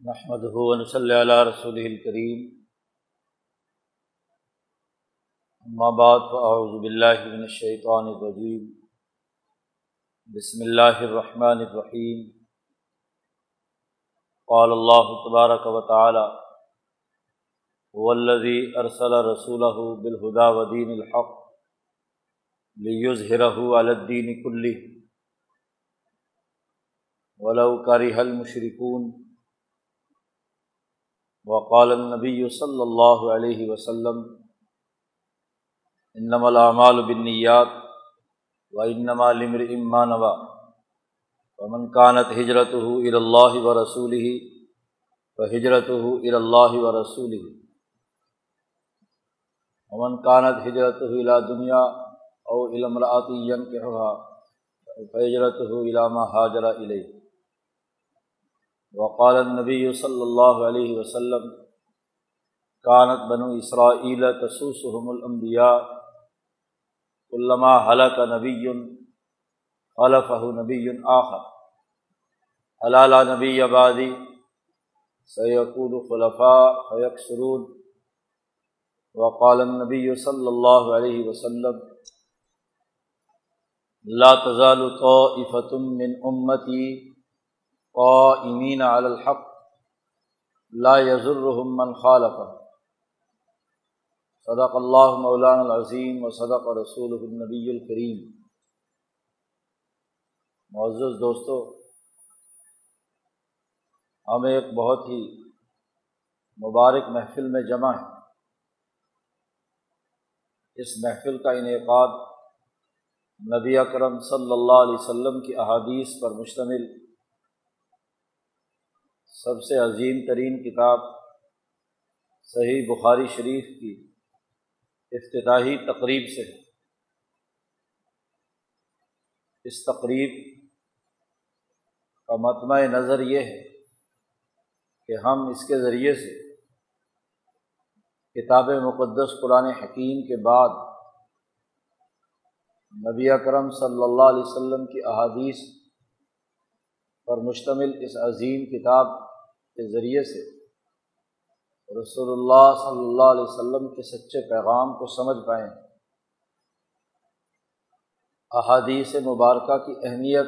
محمد ہُون صلی اللہ رسول الکریم بعد فاعوذ باللہ من الشیطان الرجیم بسم اللہ الرحمن الرحیم قال اللہ تبارک و تعالی والذی ارسل رسولہ بالہدا ودین الحق لیظہرہ علی الدین کلہ ولو کرہ المشرکون وقال النبی صلی اللہ علیہ وسلم انما الاعمال بالنیات و انما لمر امان نوا ومن کانت ہجرت ہُو اللہ و كانت ہجرته الى الله ورسوله فهجرته الى الله ورسوله، ومن كانت هجرته الى دنیا او الى امرأة ينكحها فهجرته الى ما هاجر الیہ وقال النبی صلی اللہ علیہ وسلم کانت بنو اسرائیل تسوسحم الانبیاء علامہ حلق نبی خلفہ نبی آخر. علالہ نبی آبادی سیقول خلفاء فیق سرود وقال النبی صلی اللہ علیہ وسلم، لا تزال طائفة من امتی قائمین علی الحق لا یضرهم من خالف صدق اللہ مولانا العظیم و صدق رسول النبی الکریم. معزز دوستو، ہم ایک بہت ہی مبارک محفل میں جمع ہیں۔ اس محفل کا انعقاد نبی اکرم صلی اللہ علیہ وسلم کی احادیث پر مشتمل سب سے عظیم ترین کتاب صحیح بخاری شریف کی افتتاحی تقریب سے اس تقریب کا متمع نظر یہ ہے کہ ہم اس کے ذریعے سے کتاب مقدس قرآن حکیم کے بعد نبی اکرم صلی اللہ علیہ وسلم کی احادیث پر مشتمل اس عظیم کتاب کے ذریعے سے۔ رسول اللہ صلی اللہ علیہ وسلم کے سچے پیغام کو سمجھ پائیں۔ احادیث مبارکہ کی اہمیت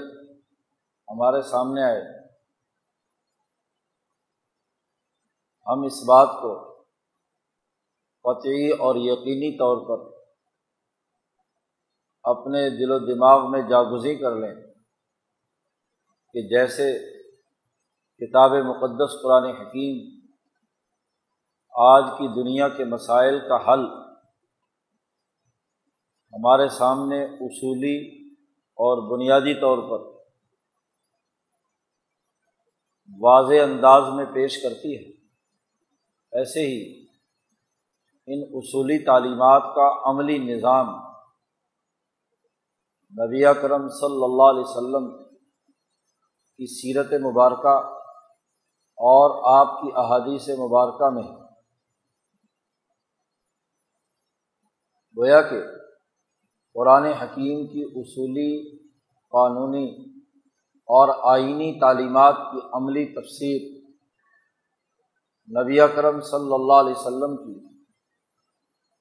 ہمارے سامنے آئے۔ ہم اس بات کو قطعی اور یقینی طور پر اپنے دل و دماغ میں جاگزی کر لیں۔ کہ جیسے کتاب مقدس قرآن حکیم آج کی دنیا کے مسائل کا حل ہمارے سامنے اصولی اور بنیادی طور پر واضح انداز میں پیش کرتی ہے، ایسے ہی ان اصولی تعلیمات کا عملی نظام نبی کرم صلی اللہ علیہ وسلم کی سیرت مبارکہ اور آپ کی احادیث مبارکہ میں گویا کہ قرآن حکیم کی اصولی، قانونی اور آئینی تعلیمات کی عملی تفسیر نبی اکرم صلی اللہ علیہ وسلم کی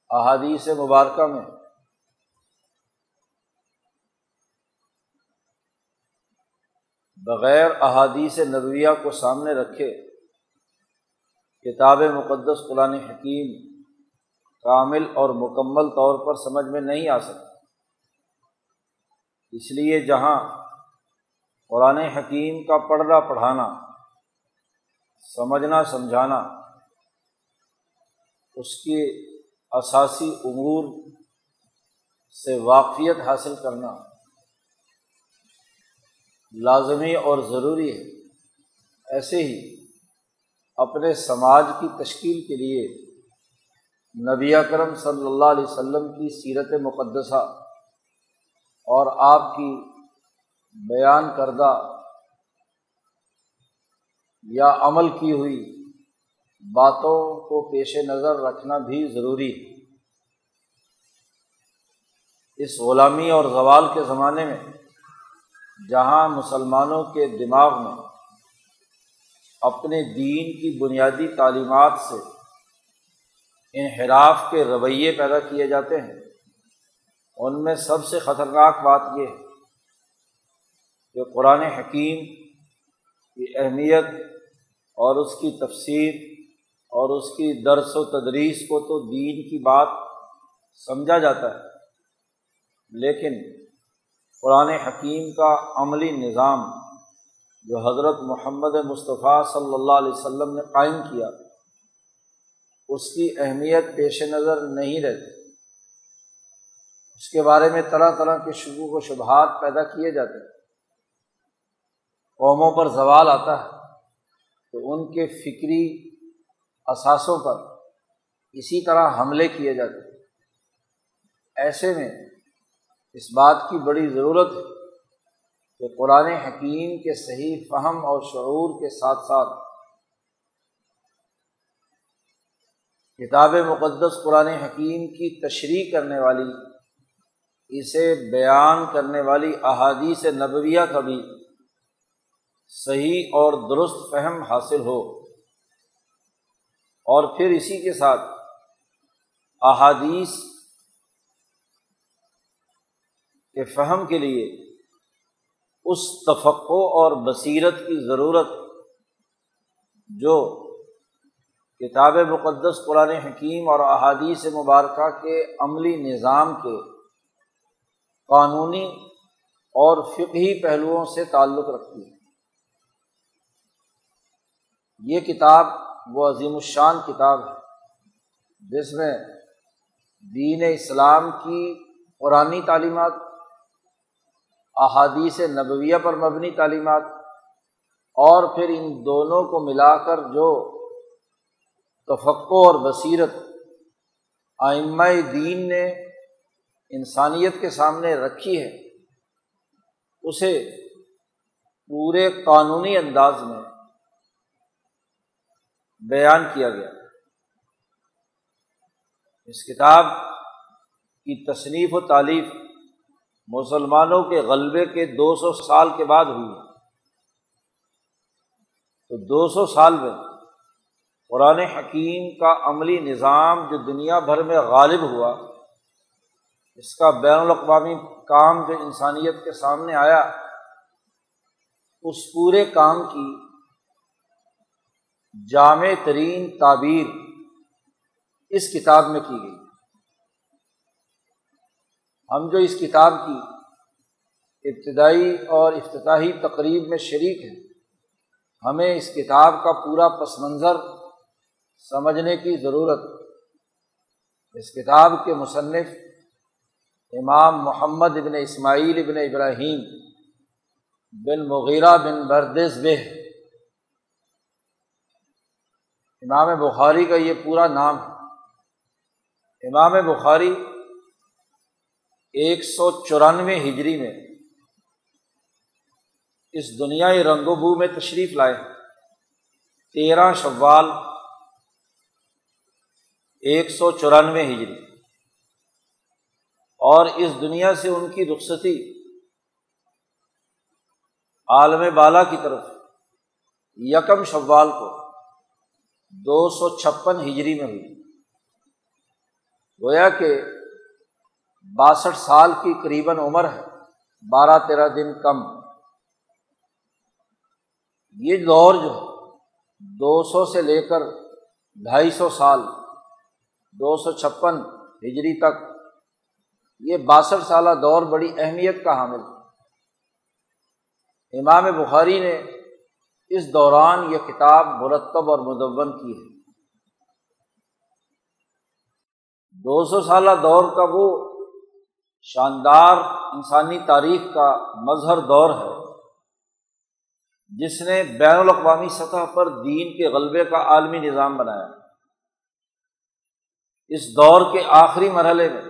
احادیث مبارکہ میں بغیر احادیث نبویہ کو سامنے رکھے۔ کتاب مقدس قرآن حکیم کامل اور مکمل طور پر سمجھ میں نہیں آ سکتا۔ اس لیے جہاں قرآن حکیم کا پڑھنا پڑھانا، سمجھنا، سمجھانا، اس کے اثاثی امور سے واقفیت حاصل کرنا لازمی اور ضروری ہے۔ ایسے ہی اپنے سماج کی تشکیل کے لیے نبی کرم صلی اللہ علیہ وسلم کی سیرت مقدسہ اور آپ کی بیان کردہ یا عمل کی ہوئی باتوں کو پیش نظر رکھنا بھی ضروری ہے۔ اس غلامی اور زوال کے زمانے میں جہاں مسلمانوں کے دماغ میں اپنے دین کی بنیادی تعلیمات سے انحراف کے رویے پیدا کیے جاتے ہیں، ان میں سب سے خطرناک بات یہ ہے کہ قرآن حکیم کی اہمیت اور اس کی تفسیر اور اس کی درس و تدریس کو تو دین کی بات سمجھا جاتا ہے، لیکن قرآن حکیم کا عملی نظام جو حضرت محمد مصطفیٰ صلی اللہ علیہ وسلم نے قائم کیا، اس کی اہمیت پیش نظر نہیں رہتی۔ اس کے بارے میں طرح طرح کے شبو و شبہات پیدا کیے جاتے ہیں۔ قوموں پر زوال آتا ہے۔ تو ان کے فکری اثاثوں پر اسی طرح حملے کیے جاتے ہیں۔ ایسے میں اس بات کی بڑی ضرورت ہے کہ قرآن حکیم کے صحیح فہم اور شعور کے ساتھ ساتھ کتاب مقدس قرآن حکیم کی تشریح کرنے والی، اسے بیان کرنے والی احادیث نبویہ کا بھی صحیح اور درست فہم حاصل ہو۔ اور پھر اسی کے ساتھ احادیث کے فہم کے لیے اس تفقع اور بصیرت کی ضرورت جو کتاب مقدس، قرآن حکیم اور احادیث مبارکہ کے عملی نظام کے قانونی اور فقہی پہلوؤں سے تعلق رکھتی ہے۔ یہ کتاب وہ عظیم الشان کتاب ہے جس میں دین اسلام کی قرآن تعلیمات احادیث نبویہ پر مبنی تعلیمات اور پھر ان دونوں کو ملا کر جو تفقع اور بصیرت آئمہ دین نے انسانیت کے سامنے رکھی ہے، اسے پورے قانونی انداز میں بیان کیا گیا۔ اس کتاب کی تصنیف و تعلیف مسلمانوں کے غلبے کے دو سو سال کے بعد ہوئی تو دو سو سال میں قرآن حکیم کا عملی نظام جو دنیا بھر میں غالب ہوا، اس کا بین الاقوامی کام جو انسانیت کے سامنے آیا، اس پورے کام کی جامع ترین تعبیر اس کتاب میں کی گئی۔ ہم جو اس کتاب کی ابتدائی اور افتتاحی تقریب میں شریک ہیں، ہمیں اس کتاب کا پورا پس منظر سمجھنے کی ضرورت اس کتاب کے مصنف امام محمد ابن اسماعیل ابن ابراہیم بن مغیرہ بن بردز بہ۔ امام بخاری کا یہ پورا نام ہے۔ امام بخاری ایک سو چورانوے ہجری میں اس دنیا رنگ و بو میں تشریف لائے۔ تیرہ شوال ایک سو چورانوے ہجری۔ اور اس دنیا سے ان کی رخصتی عالم بالا کی طرف، یکم شوال کو دو سو چھپن ہجری میں ہوئی۔ گویا کہ باسٹھ سال کی قریباً عمر ہے، بارہ تیرہ دن کم۔ یہ دور جو ہے، دو سو سے لے کر ڈھائی سو سال، دو سو چھپن ہجری تک۔ یہ باسٹھ سالہ دور بڑی اہمیت کا حامل۔ امام بخاری نے اس دوران یہ کتاب مرتب اور مدون کی ہے۔ دو سو سالہ دور کا وہ شاندار انسانی تاریخ کا مظہر دور ہے، جس نے بین الاقوامی سطح پر دین کے غلبے کا عالمی نظام بنایا۔ اس دور کے آخری مرحلے میں،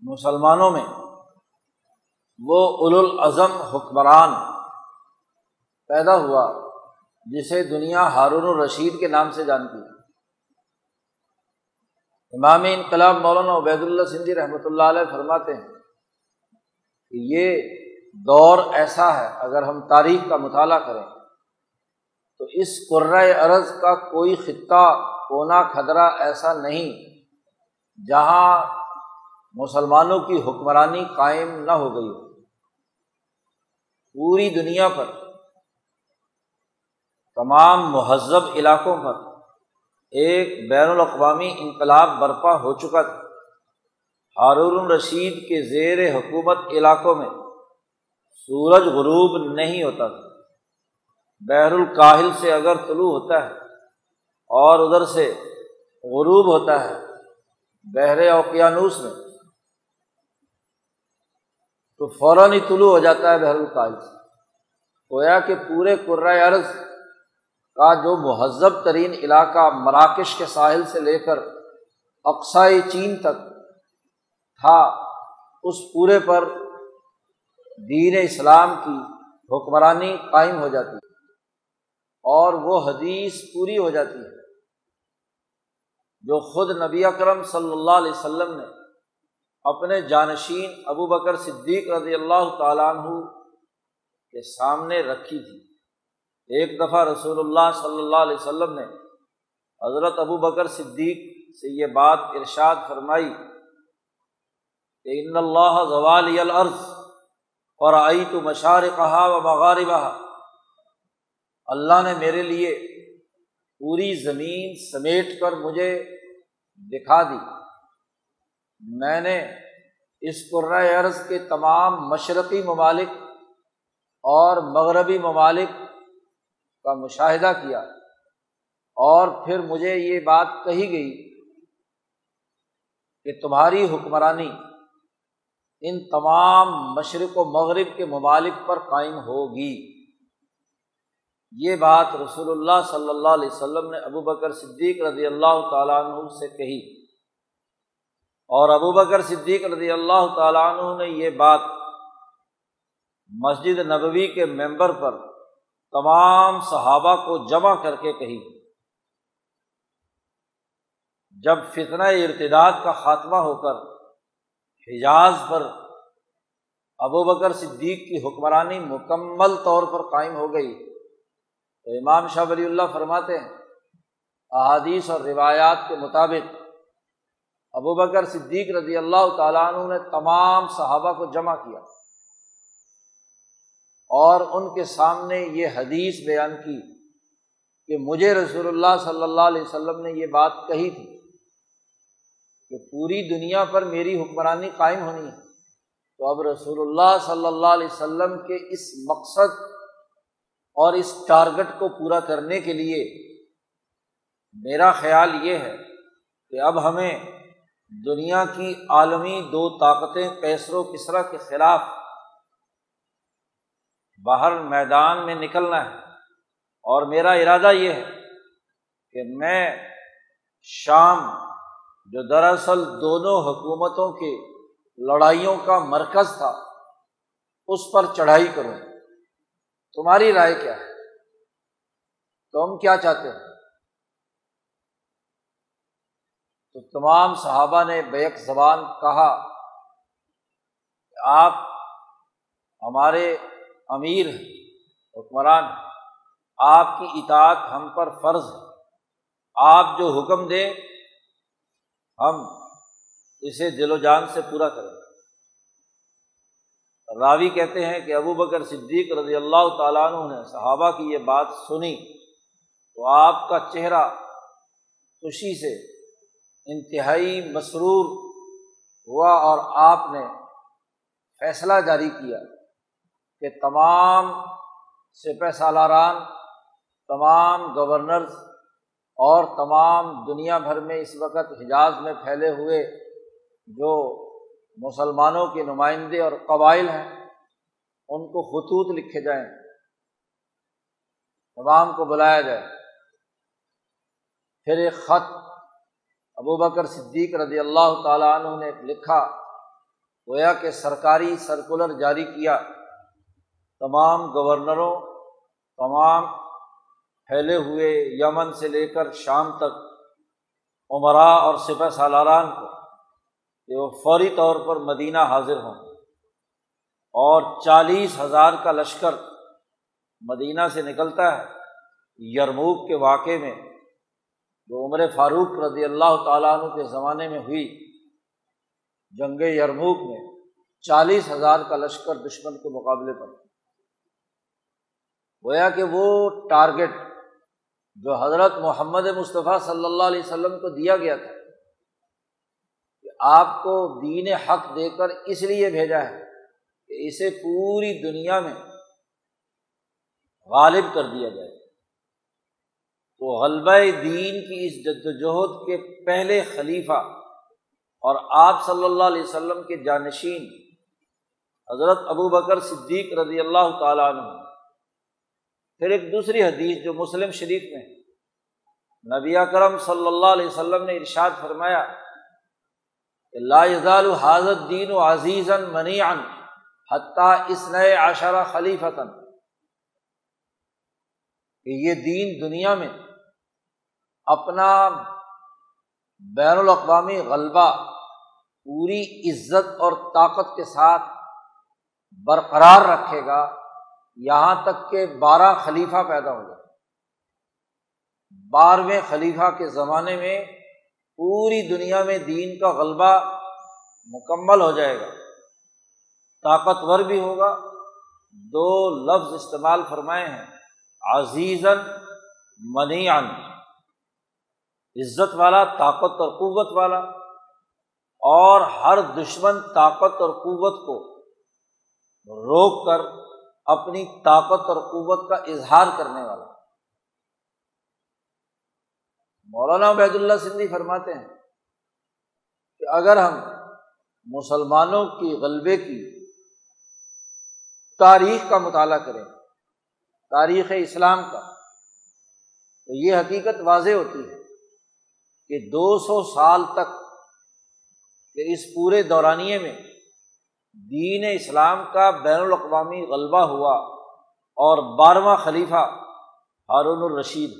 مسلمانوں میں، وہ الازم حکمران پیدا ہوا، جسے دنیا ہارون الرشید کے نام سے جانتی ہے۔ امام انقلاب مولانا عبید اللہ سندھی رحمۃ اللہ علیہ فرماتے ہیں کہ یہ دور ایسا ہے، اگر ہم تاریخ کا مطالعہ کریں تو اس ارض کا کوئی خطہ، کونا کھدرا ایسا نہیں جہاں مسلمانوں کی حکمرانی قائم نہ ہو گئی ہو۔ پوری دنیا پر، تمام مہذب علاقوں پر ایک بین الاقوامی انقلاب برپا ہو چکا تھا۔ ہارون الرشید کے زیر حکومت علاقوں میں سورج غروب نہیں ہوتا تھا۔ بحر الکاہل سے اگر طلوع ہوتا ہے اور ادھر سے غروب ہوتا ہے بحر اوقیانوس میں، تو فوراً ہی طلوع ہو جاتا ہے بحر الکاہل سے۔ گویا کہ پورے عرض کا جو مہذب ترین علاقہ مراکش کے ساحل سے لے کر اقسائی چین تک تھا، اس پورے پر دین اسلام کی حکمرانی قائم ہو جاتی ہے اور وہ حدیث پوری ہو جاتی ہے جو خود نبی اکرم صلی اللہ علیہ وسلم نے اپنے جانشین ابو بکر صدیق رضی اللہ تعالیٰ عنہ کے سامنے رکھی تھی۔ ایک دفعہ رسول اللہ صلی اللہ علیہ وسلم نے حضرت ابو بکر صدیق سے یہ بات ارشاد فرمائی کہ ان اللہ زوال العرض اور آئی تو مشار کہا و مغاربہ اللہ نے میرے لیے پوری زمین سمیٹ کر مجھے دکھا دی۔ میں نے اس عرض کے تمام مشرقی ممالک اور مغربی ممالک کا مشاہدہ کیا اور پھر مجھے یہ بات کہی گئی کہ تمہاری حکمرانی ان تمام مشرق و مغرب کے ممالک پر قائم ہوگی۔ یہ بات رسول اللہ صلی اللہ علیہ وسلم نے ابو بکر صدیق رضی اللہ تعالیٰ عنہ سے کہی۔ اور ابو بکر صدیق رضی اللہ تعالیٰ عنہ نے یہ بات مسجد نبوی کے ممبر پر تمام صحابہ کو جمع کر کے کہی۔ جب فتنہ ارتداد کا خاتمہ ہو کر حجاز پر ابو بکر صدیق کی حکمرانی مکمل طور پر قائم ہو گئی، تو امام شاہ ولی اللہ فرماتے ہیں، احادیث اور روایات کے مطابق ابو بکر صدیق رضی اللہ تعالیٰ عنہ نے تمام صحابہ کو جمع کیا۔ اور ان کے سامنے یہ حدیث بیان کی کہ مجھے رسول اللہ صلی اللہ علیہ وسلم نے یہ بات کہی تھی کہ پوری دنیا پر میری حکمرانی قائم ہونی ہے۔ تو اب رسول اللہ صلی اللہ علیہ وسلم کے اس مقصد اور اس ٹارگٹ کو پورا کرنے کے لیے میرا خیال یہ ہے کہ اب ہمیں دنیا کی عالمی دو طاقتیں کیسر و کسرا کے خلاف باہر میدان میں نکلنا ہے۔ اور میرا ارادہ یہ ہے کہ میں شام جو دراصل دونوں حکومتوں کے لڑائیوں کا مرکز تھا، اس پر چڑھائی کروں۔ تمہاری رائے کیا ہے؟ تم کیا چاہتے ہو؟ تو تمام صحابہ نے بیک زبان کہا کہ آپ ہمارے امیر ہیں حکمران، آپ کی اطاعت ہم پر فرض ہے۔ آپ جو حکم دیں، ہم اسے دل و جان سے پورا کریں۔ راوی کہتے ہیں کہ ابو بکر صدیق رضی اللہ تعالیٰ عنہ نے صحابہ کی یہ بات سنی تو آپ کا چہرہ خوشی سے انتہائی مسرور ہوا اور آپ نے فیصلہ جاری کیا۔ کہ تمام سپہ سالاران، تمام گورنرز اور تمام دنیا بھر میں اس وقت حجاز میں پھیلے ہوئے جو مسلمانوں کے نمائندے اور قبائل ہیں، ان کو خطوط لکھے جائیں، تمام کو بلایا جائے۔ پھر ایک خط ابو بکر صدیق رضی اللہ تعالیٰ عنہ نے لکھا، گویا کہ سرکاری سرکولر جاری کیا۔ تمام گورنروں، تمام پھیلے ہوئے یمن سے لے کر شام تک عمرا اور سپہ سالاران کو، کہ وہ فوری طور پر مدینہ حاضر ہوں۔ اور چالیس ہزار کا لشکر مدینہ سے نکلتا ہے یرموک کے واقعے میں، جو عمر فاروق رضی اللہ تعالیٰ عنہ کے زمانے میں ہوئی۔ جنگ یرموک میں چالیس ہزار کا لشکر دشمن کے مقابلے پر۔ گویا کہ وہ ٹارگیٹ جو حضرت محمد مصطفیٰ صلی اللہ علیہ وسلم کو دیا گیا تھا کہ آپ کو دین حق دے کر اس لیے بھیجا ہے کہ اسے پوری دنیا میں غالب کر دیا جائے۔ تو غلبہ دین کی اس جد وجہد کے پہلے خلیفہ اور آپ صلی اللہ علیہ وسلم کے جانشین حضرت ابو بکر صدیق رضی اللہ تعالیٰ عنہ پھر ایک دوسری حدیث جو مسلم شریف میں نبی کرم صلی اللہ علیہ وسلم نے ارشاد فرمایا کہ لا حاضر دین و عزیز منی ان حتیٰ اس نئے عشرہ خلیفتاً کہ یہ دین دنیا میں اپنا بین الاقوامی غلبہ پوری عزت اور طاقت کے ساتھ برقرار رکھے گا یہاں تک کہ بارہ خلیفہ پیدا ہو جائے۔ بارہویں خلیفہ کے زمانے میں پوری دنیا میں دین کا غلبہ مکمل ہو جائے گا۔ طاقتور بھی ہوگا۔ دو لفظ استعمال فرمائے ہیں۔ عزیزن منی عزت والا، طاقت اور قوت والا۔ اور ہر دشمن طاقت اور قوت کو روک کر اپنی طاقت اور قوت کا اظہار کرنے والا۔ مولانا عبید اللہ سندھی فرماتے ہیں کہ اگر ہم مسلمانوں کی غلبے کی تاریخ کا مطالعہ کریں، تاریخ اسلام کا، تو یہ حقیقت واضح ہوتی ہے کہ دو سو سال تک کہ اس پورے دورانیے میں دین اسلام کا بین الاقوامی غلبہ ہوا اور بارہواں خلیفہ ہارون الرشید۔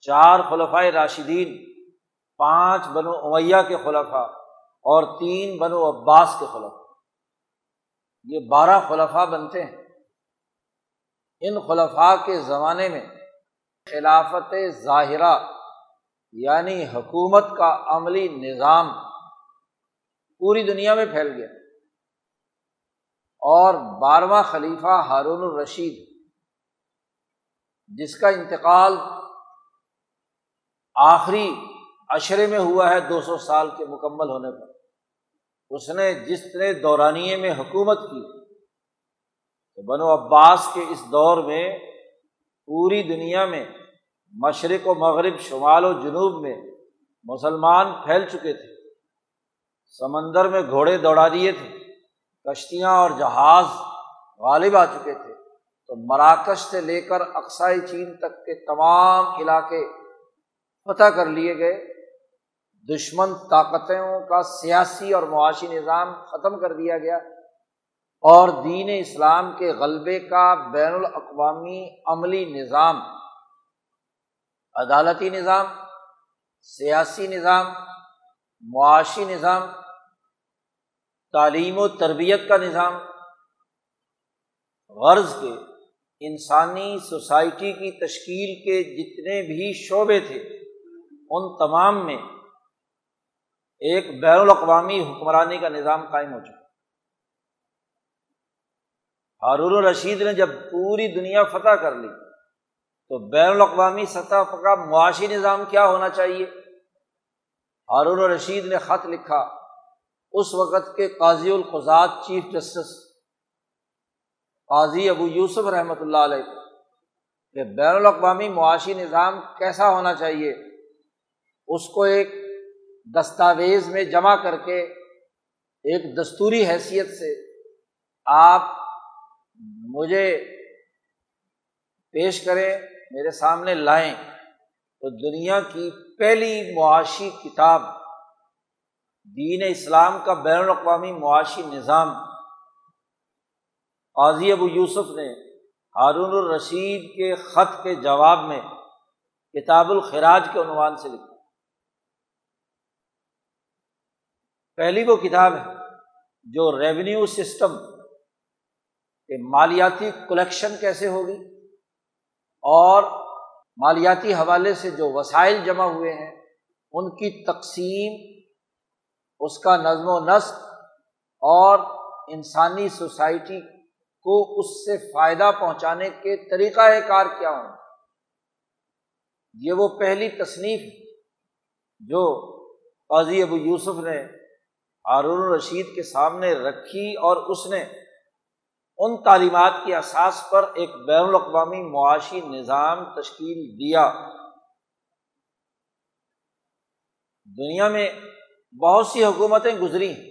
چار خلفۂ راشدین، پانچ بنو اویہ کے خلفہ اور تین بنو عباس کے خلفہ یہ بارہ خلفہ بنتے ہیں۔ ان خلفاء کے زمانے میں خلافت ظاہرہ یعنی حکومت کا عملی نظام پوری دنیا میں پھیل گیا۔ اور بارہواں خلیفہ ہارون الرشید، جس کا انتقال آخری عشرے میں ہوا ہے، دو سو سال کے مکمل ہونے پر۔ اس نے جس طرح دورانیے میں حکومت کی، تو بنو عباس کے اس دور میں پوری دنیا میں مشرق و مغرب، شمال و جنوب میں مسلمان پھیل چکے تھے۔ سمندر میں گھوڑے دوڑا دیے تھے، کشتیاں اور جہاز غالب آ چکے تھے۔ تو مراکش سے لے کر اقسائی چین تک کے تمام علاقے فتح کر لیے گئے۔ دشمن طاقتوں کا سیاسی اور معاشی نظام ختم کر دیا گیا۔ اور دین اسلام کے غلبے کا بین الاقوامی عملی نظام، عدالتی نظام، سیاسی نظام معاشی نظام، تعلیم و تربیت کا نظام، غرض کے انسانی سوسائٹی کی تشکیل کے جتنے بھی شعبے تھے، ان تمام میں ایک بین الاقوامی حکمرانی کا نظام قائم ہو چکا۔ ہارون الرشید نے جب پوری دنیا فتح کر لی، تو بین الاقوامی سطح کا معاشی نظام کیا ہونا چاہیے؟ ہارون الرشید نے خط لکھا۔ اس وقت کے قاضی القضات چیف جسٹس قاضی ابو یوسف رحمۃ اللہ علیہ کہ بین الاقوامی معاشی نظام کیسا ہونا چاہیے؟ اس کو ایک دستاویز میں جمع کر کے ایک دستوری حیثیت سے آپ مجھے پیش کریں، میرے سامنے لائیں۔ تو دنیا کی پہلی معاشی کتاب، دین اسلام کا بین الاقوامی معاشی نظام۔ قاضی ابو یوسف نے ہارون الرشید کے خط کے جواب میں کتاب الخراج کے عنوان سے لکھا۔ پہلی وہ کتاب ہے جو ریونیو سسٹم کہ مالیاتی کلیکشن کیسے ہوگی اور مالیاتی حوالے سے جو وسائل جمع ہوئے ہیں، ان کی تقسیم اس کا نظم و نسق اور انسانی سوسائٹی کو اس سے فائدہ پہنچانے کے طریقہ کار کیا ہوں۔ یہ وہ پہلی تصنیف جو قاضی ابو یوسف نے ہارون الرشید کے سامنے رکھی اور اس نے ان تعلیمات کی اساس پر ایک بین الاقوامی معاشی نظام تشکیل دیا۔ دنیا میں بہت سی حکومتیں گزری ہیں۔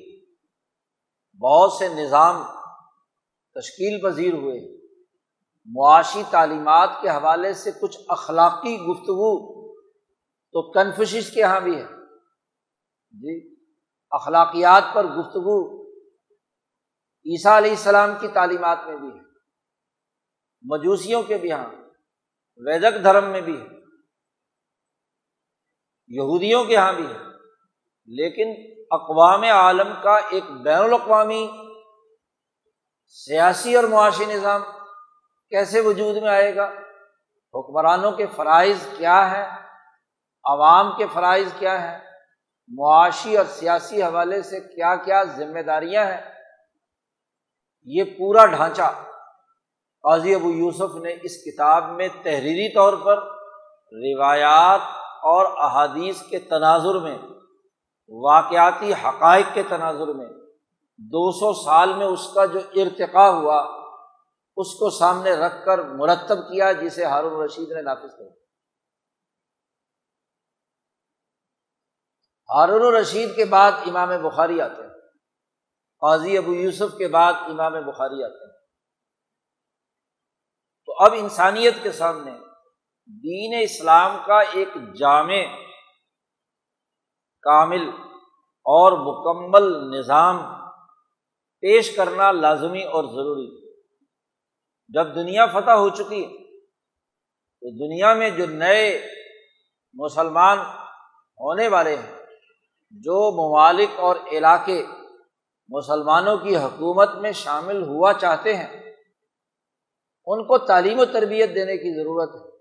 بہت سے نظام تشکیل پذیر ہوئے۔ معاشی تعلیمات کے حوالے سے کچھ اخلاقی گفتگو تو کنفشش کے یہاں بھی ہے۔ جی اخلاقیات پر گفتگو عیسیٰ علیہ السلام کی تعلیمات میں بھی ہے، مجوسیوں کے بھی یہاں ویدک دھرم میں بھی ہے، یہودیوں کے یہاں بھی ہے، لیکن اقوام عالم کا ایک بین الاقوامی سیاسی اور معاشی نظام کیسے وجود میں آئے گا؟ حکمرانوں کے فرائض کیا ہے عوام کے فرائض کیا ہے معاشی اور سیاسی حوالے سے کیا کیا ذمہ داریاں ہیں؟ یہ پورا ڈھانچہ قاضی ابو یوسف نے اس کتاب میں تحریری طور پر روایات اور احادیث کے تناظر میں، واقعاتی حقائق کے تناظر میں دو سو سال میں اس کا جو ارتقا ہوا، اس کو سامنے رکھ کر مرتب کیا جسے ہارون رشید نے نافذ کر ہارون الرشید کے بعد امام بخاری آتے ہیں۔ قاضی ابو یوسف کے بعد امام بخاری آتے ہیں۔ تو اب انسانیت کے سامنے دین اسلام کا ایک جامع، کامل اور مکمل نظام پیش کرنا لازمی اور ضروری جب دنیا فتح ہو چکی، تو دنیا میں جو نئے مسلمان ہونے والے ہیں، جو ممالک اور علاقے مسلمانوں کی حکومت میں شامل ہوا چاہتے ہیں۔ ان کو تعلیم و تربیت دینے کی ضرورت ہے۔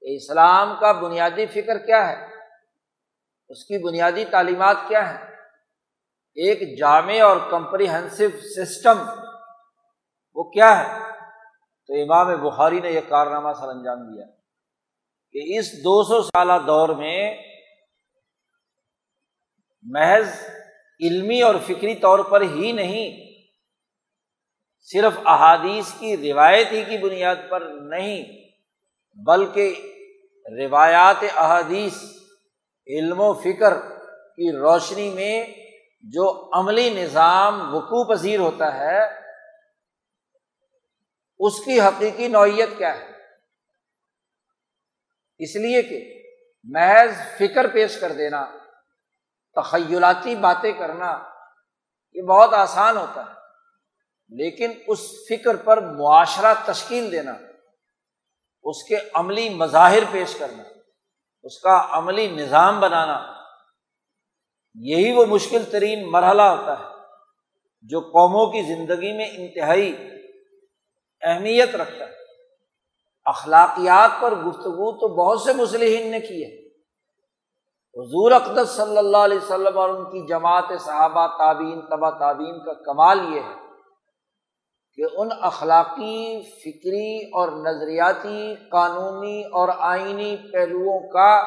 کہ اسلام کا بنیادی فکر کیا ہے؟ اس کی بنیادی تعلیمات کیا ہے ایک جامع اور کمپریہنسو سسٹم وہ کیا ہے؟ تو امام بخاری نے یہ کارنامہ سر انجام دیا کہ اس دو سو سالہ دور میں محض علمی اور فکری طور پر ہی نہیں، صرف احادیث کی روایت ہی کی بنیاد پر نہیں، بلکہ روایات احادیث، علم و فکر کی روشنی میں جو عملی نظام وقوع پذیر ہوتا ہے، اس کی حقیقی نوعیت کیا ہے؟ اس لیے کہ محض فکر پیش کر دینا تخیلاتی باتیں کرنا یہ بہت آسان ہوتا ہے۔ لیکن اس فکر پر معاشرہ تشکیل دینا، اس کے عملی مظاہر پیش کرنا، اس کا عملی نظام بنانا، یہی وہ مشکل ترین مرحلہ ہوتا ہے جو قوموں کی زندگی میں انتہائی اہمیت رکھتا ہے۔ اخلاقیات پر گفتگو تو بہت سے مسلم نے کی ہے۔ حضور اقدس صلی اللہ علیہ وسلم اور ان کی جماعت صحابہ تعبین تبا تعبین کا کمال یہ ہے کہ ان اخلاقی، فکری اور نظریاتی، قانونی اور آئینی پہلوؤں کا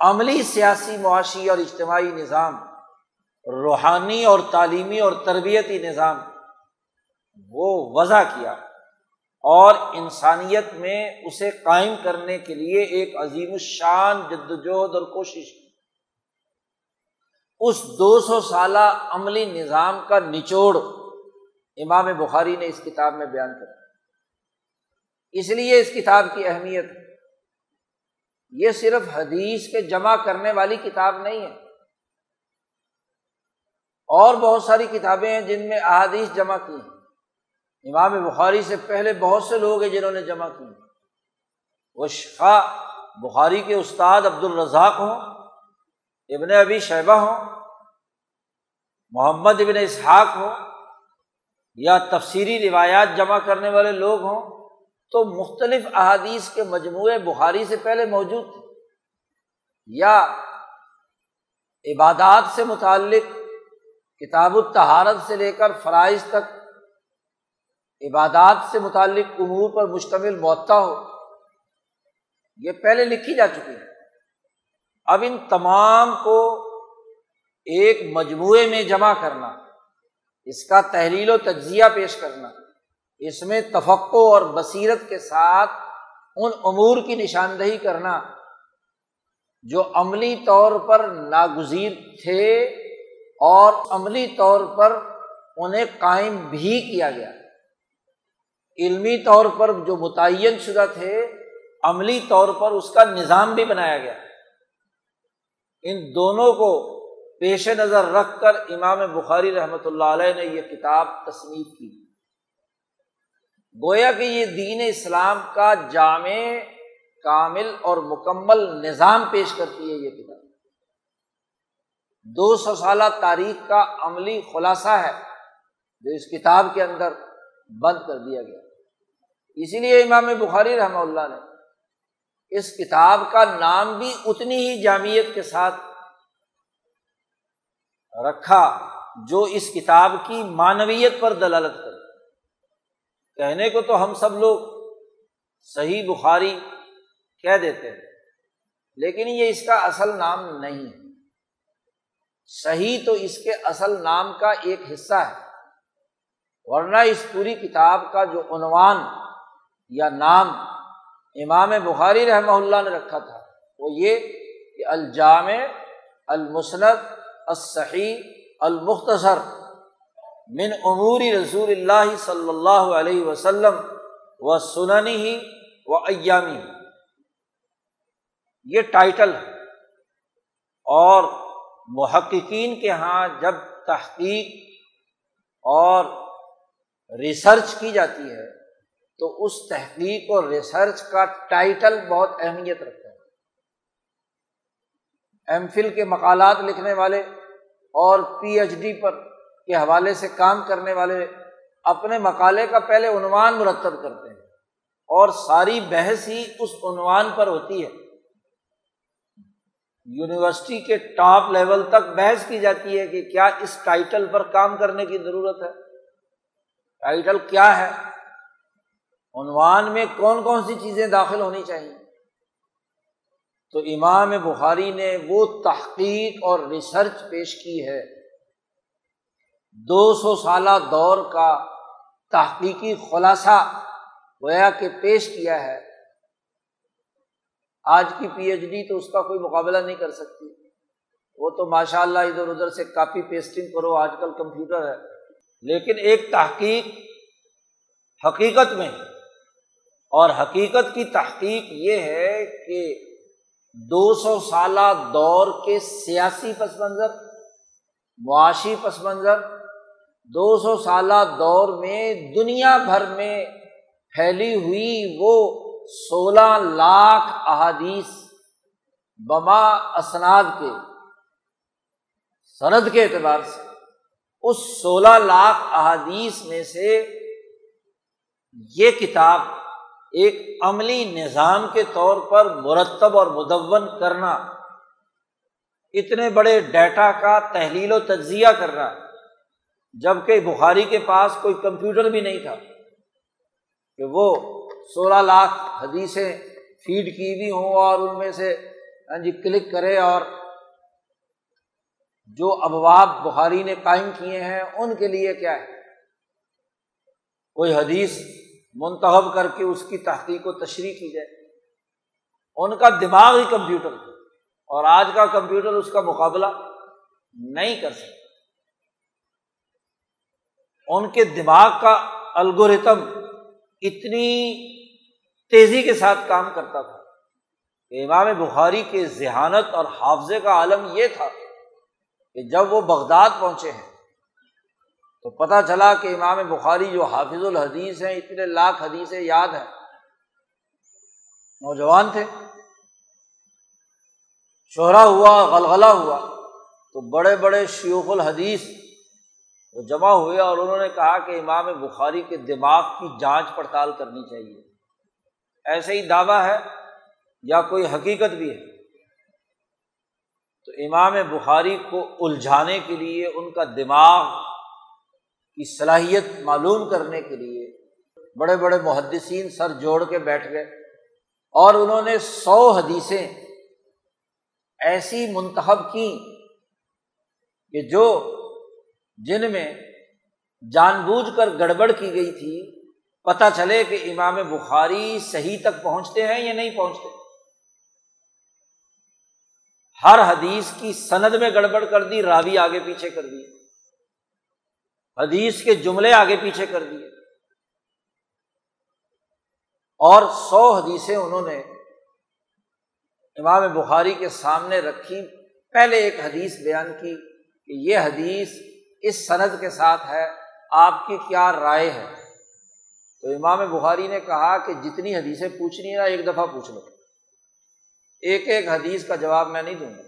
عملی سیاسی، معاشی اور اجتماعی نظام، روحانی اور تعلیمی اور تربیتی نظام وہ وضع کیا۔ اور انسانیت میں اسے قائم کرنے کے لیے ایک عظیم الشان، جدوجہد اور کوشش۔ اس دو سو سالہ عملی نظام کا نچوڑ امام بخاری نے اس کتاب میں بیان کر اس لیے اس کتاب کی اہمیت یہ صرف حدیث کے جمع کرنے والی کتاب نہیں ہے۔ اور بہت ساری کتابیں ہیں جن میں احادیث جمع کی ہیں۔ امام بخاری سے پہلے بہت سے لوگ ہیں جنہوں نے جمع کی۔ وہ شفا بخاری کے استاد عبد الرزاق ہوں، ابن ابی شیبہ ہوں، محمد ابن اسحاق ہو یا تفصیلی روایات جمع کرنے والے لوگ ہوں، تو مختلف احادیث کے مجموعے بخاری سے پہلے موجود تھے۔ یا عبادات سے متعلق، کتاب التہارت سے لے کر فرائض تک عبادات سے متعلق امور پر مشتمل معطا ہو۔ یہ پہلے لکھی جا چکی ہے۔ اب ان تمام کو ایک مجموعے میں جمع کرنا، اس کا تحلیل و تجزیہ پیش کرنا، اس میں تفقع اور بصیرت کے ساتھ ان امور کی نشاندہی کرنا جو عملی طور پر ناگزیر تھے اور عملی طور پر انہیں قائم بھی کیا گیا۔ علمی طور پر جو متعین شدہ تھے، عملی طور پر اس کا نظام بھی بنایا گیا۔ ان دونوں کو پیش نظر رکھ کر امام بخاری رحمۃ اللہ علیہ نے یہ کتاب تصنیف کی۔ گویا کہ یہ دین اسلام کا جامع، کامل اور مکمل نظام پیش کرتی ہے یہ کتاب۔ دو سو سالہ تاریخ کا عملی خلاصہ ہے جو اس کتاب کے اندر بند کر دیا گیا۔ اسی لیے امام بخاری رحمہ اللہ نے اس کتاب کا نام بھی اتنی ہی جامعت کے ساتھ رکھا جو اس کتاب کی معنویت پر دلالت کرے۔ کہنے کو تو ہم سب لوگ صحیح بخاری کہہ دیتے ہیں، لیکن یہ اس کا اصل نام نہیں ہے۔ صحیح تو اس کے اصل نام کا ایک حصہ ہے، ورنہ اس پوری کتاب کا جو عنوان یا نام امام بخاری رحمہ اللہ نے رکھا تھا، وہ یہ کہ الجام المسند، الصحیح، المختصر من عموری رسول اللہ صلی اللہ علیہ وسلم و سننی ہی و ایامی یہ ٹائٹل ہے۔ اور محققین کے یہاں جب تحقیق اور ریسرچ کی جاتی ہے تو اس تحقیق اور ریسرچ کا ٹائٹل بہت اہمیت رکھتا ہے۔ ایم فل کے مقالات لکھنے والے اور پی ایچ ڈی پر کے حوالے سے کام کرنے والے اپنے مقالے کا پہلے عنوان مرتب کرتے ہیں اور ساری بحث ہی اس عنوان پر ہوتی ہے۔ یونیورسٹی کے ٹاپ لیول تک بحث کی جاتی ہے کہ کیا اس ٹائٹل پر کام کرنے کی ضرورت ہے۔ ٹائٹل کیا ہے؟ عنوان میں کون کون سی چیزیں داخل ہونی چاہیے؟ تو امام بخاری نے وہ تحقیق اور ریسرچ پیش کی ہے۔ دو سو سالہ دور کا تحقیقی خلاصہ گویا کہ پیش کیا ہے۔ آج کی پی ایچ ڈی تو اس کا کوئی مقابلہ نہیں کر سکتی۔ وہ تو ماشاء اللہ ادھر ادھر سے کاپی پیسٹنگ کرو، آج کل کمپیوٹر ہے۔ لیکن ایک تحقیق حقیقت میں اور حقیقت کی تحقیق یہ ہے کہ دو سو سالہ دور کے سیاسی پس منظر، معاشی پس منظر، دو سو سالہ دور میں دنیا بھر میں پھیلی ہوئی وہ سولہ لاکھ احادیث بما اسناد کے، سند کے اعتبار سے، اس سولہ لاکھ احادیث میں سے یہ کتاب ایک عملی نظام کے طور پر مرتب اور مدون کرنا، اتنے بڑے ڈیٹا کا تحلیل و تجزیہ کرنا جبکہ بخاری کے پاس کوئی کمپیوٹر بھی نہیں تھا، کہ وہ سولہ لاکھ حدیثیں فیڈ کی بھی ہوں اور ان میں سے ہاں جی کلک کرے اور جو ابواب بخاری نے قائم کیے ہیں، ان کے لیے کیا ہے؟ کوئی حدیث منتخب کر کے اس کی تحقیق و تشریح کی جائے۔ ان کا دماغ ہی کمپیوٹر تھا۔ اور آج کا کمپیوٹر اس کا مقابلہ نہیں کر سکتا۔ ان کے دماغ کا الگوریتم اتنی تیزی کے ساتھ کام کرتا تھا۔ کہ امام بخاری کے ذہانت اور حافظے کا عالم یہ تھا کہ جب وہ بغداد پہنچے ہیں تو پتہ چلا کہ امام بخاری جو حافظ الحدیث ہیں، اتنے لاکھ حدیثیں یاد ہیں۔ نوجوان تھے۔ شہرا ہوا، غلغلہ ہوا۔ تو بڑے بڑے شیوخ الحدیث وہ جمع ہوئے اور انہوں نے کہا کہ امام بخاری کے دماغ کی جانچ پڑتال کرنی چاہیے۔ ایسے ہی دعویٰ ہے یا کوئی حقیقت بھی ہے؟ تو امام بخاری کو الجھانے کے لیے ان کا دماغ کی صلاحیت معلوم کرنے کے لیے بڑے بڑے محدثین سر جوڑ کے بیٹھ گئے اور انہوں نے سو حدیثیں ایسی منتخب کی کہ جو جن میں جان بوجھ کر گڑبڑ کی گئی تھی، پتہ چلے کہ امام بخاری صحیح تک پہنچتے ہیں یا نہیں پہنچتے۔ ہر حدیث کی سند میں گڑبڑ کر دی، راوی آگے پیچھے کر دی۔ حدیث کے جملے آگے پیچھے کر دیے۔ اور سو حدیثیں انہوں نے امام بخاری کے سامنے رکھی۔ پہلے ایک حدیث بیان کی کہ یہ حدیث اس سند کے ساتھ ہے، آپ کی کیا رائے ہے؟ تو امام بخاری نے کہا کہ جتنی حدیثیں پوچھنی ہے نا ایک دفعہ پوچھ لو۔ ایک ایک حدیث کا جواب میں نہیں دوں گا۔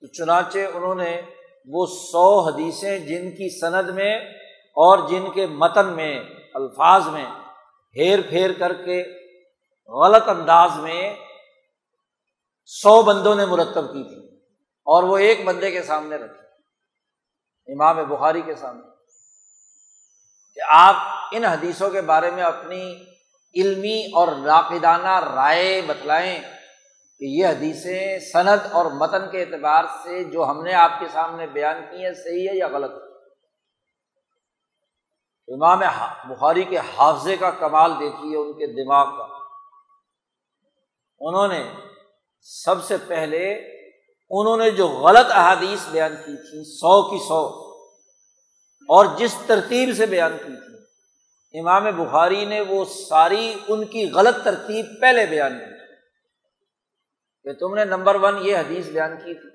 تو چنانچہ انہوں نے وہ سو حدیثیں جن کی سند میں اور جن کے متن میں، الفاظ میں ہیر پھیر کر کے غلط انداز میں سو بندوں نے مرتب کی تھی اور وہ ایک بندے کے سامنے رکھے امام بخاری کے سامنے۔ کہ آپ ان حدیثوں کے بارے میں اپنی علمی اور راقدانہ رائے بتلائیں کہ یہ حدیثیں صنعت اور متن کے اعتبار سے جو ہم نے آپ کے سامنے بیان کی ہیں صحیح ہے یا غلط ہے؟ امام بخاری کے حافظے کا کمال دیکھیے، ان کے دماغ کا۔ انہوں نے سب سے پہلے انہوں نے جو غلط احادیث بیان کی تھی، سو کی سو، اور جس ترتیب سے بیان کی تھی، امام بخاری نے وہ ساری ان کی غلط ترتیب پہلے بیان کی۔ کہ تم نے نمبر ون یہ حدیث بیان کی تھی۔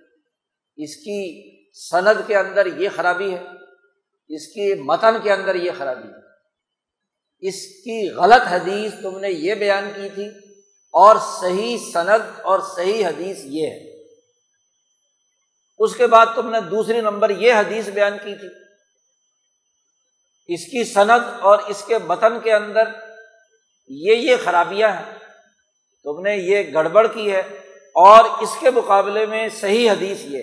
اس کی سند کے اندر یہ خرابی ہے۔ اس کی متن کے اندر یہ خرابی ہے۔ اس کی غلط حدیث تم نے یہ بیان کی تھی اور صحیح سند اور صحیح حدیث یہ ہے۔ اس کے بعد تم نے دوسری نمبر یہ حدیث بیان کی تھی۔ اس کی صنعت اور اس کے متن کے اندر یہ یہ خرابیاں ہیں۔ تم نے یہ گڑبڑ کی ہے۔ اور اس کے مقابلے میں صحیح حدیث یہ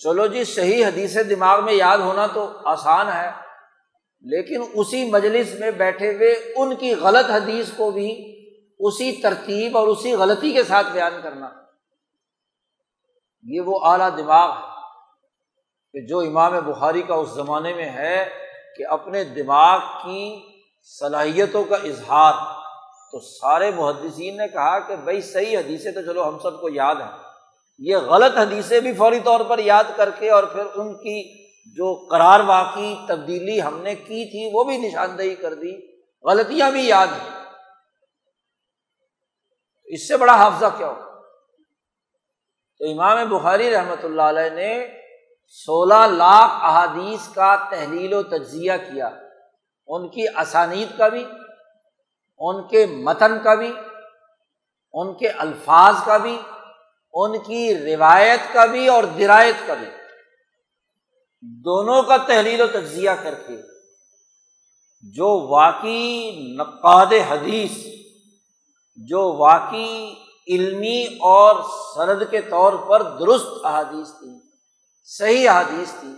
چلو جی صحیح حدیث دماغ میں یاد ہونا تو آسان ہے، لیکن اسی مجلس میں بیٹھے ہوئے ان کی غلط حدیث کو بھی اسی ترتیب اور اسی غلطی کے ساتھ بیان کرنا۔ یہ وہ اعلیٰ دماغ ہے کہ جو امام بخاری کا اس زمانے میں ہے کہ اپنے دماغ کی صلاحیتوں کا اظہار تو سارے محدثین نے کہا کہ بھائی صحیح حدیثیں تو چلو ہم سب کو یاد ہیں۔ یہ غلط حدیثیں بھی فوری طور پر یاد کر کے اور پھر ان کی جو قرار واقعی تبدیلی ہم نے کی تھی وہ بھی نشاندہی کر دی۔ غلطیاں بھی یاد ہیں۔ اس سے بڑا حافظہ کیا ہو تو امام بخاری رحمۃ اللہ علیہ نے سولہ لاکھ احادیث کا تحلیل و تجزیہ کیا۔ ان کی اسانید کا بھی۔ ان کے متن کا بھی، ان کے الفاظ کا بھی، ان کی روایت کا بھی اور درایت کا بھی۔ دونوں کا تحلیل و تجزیہ کر کے جو واقعی نقاد حدیث، جو واقعی علمی اور سرد کے طور پر درست احادیث تھی، صحیح احادیث تھی،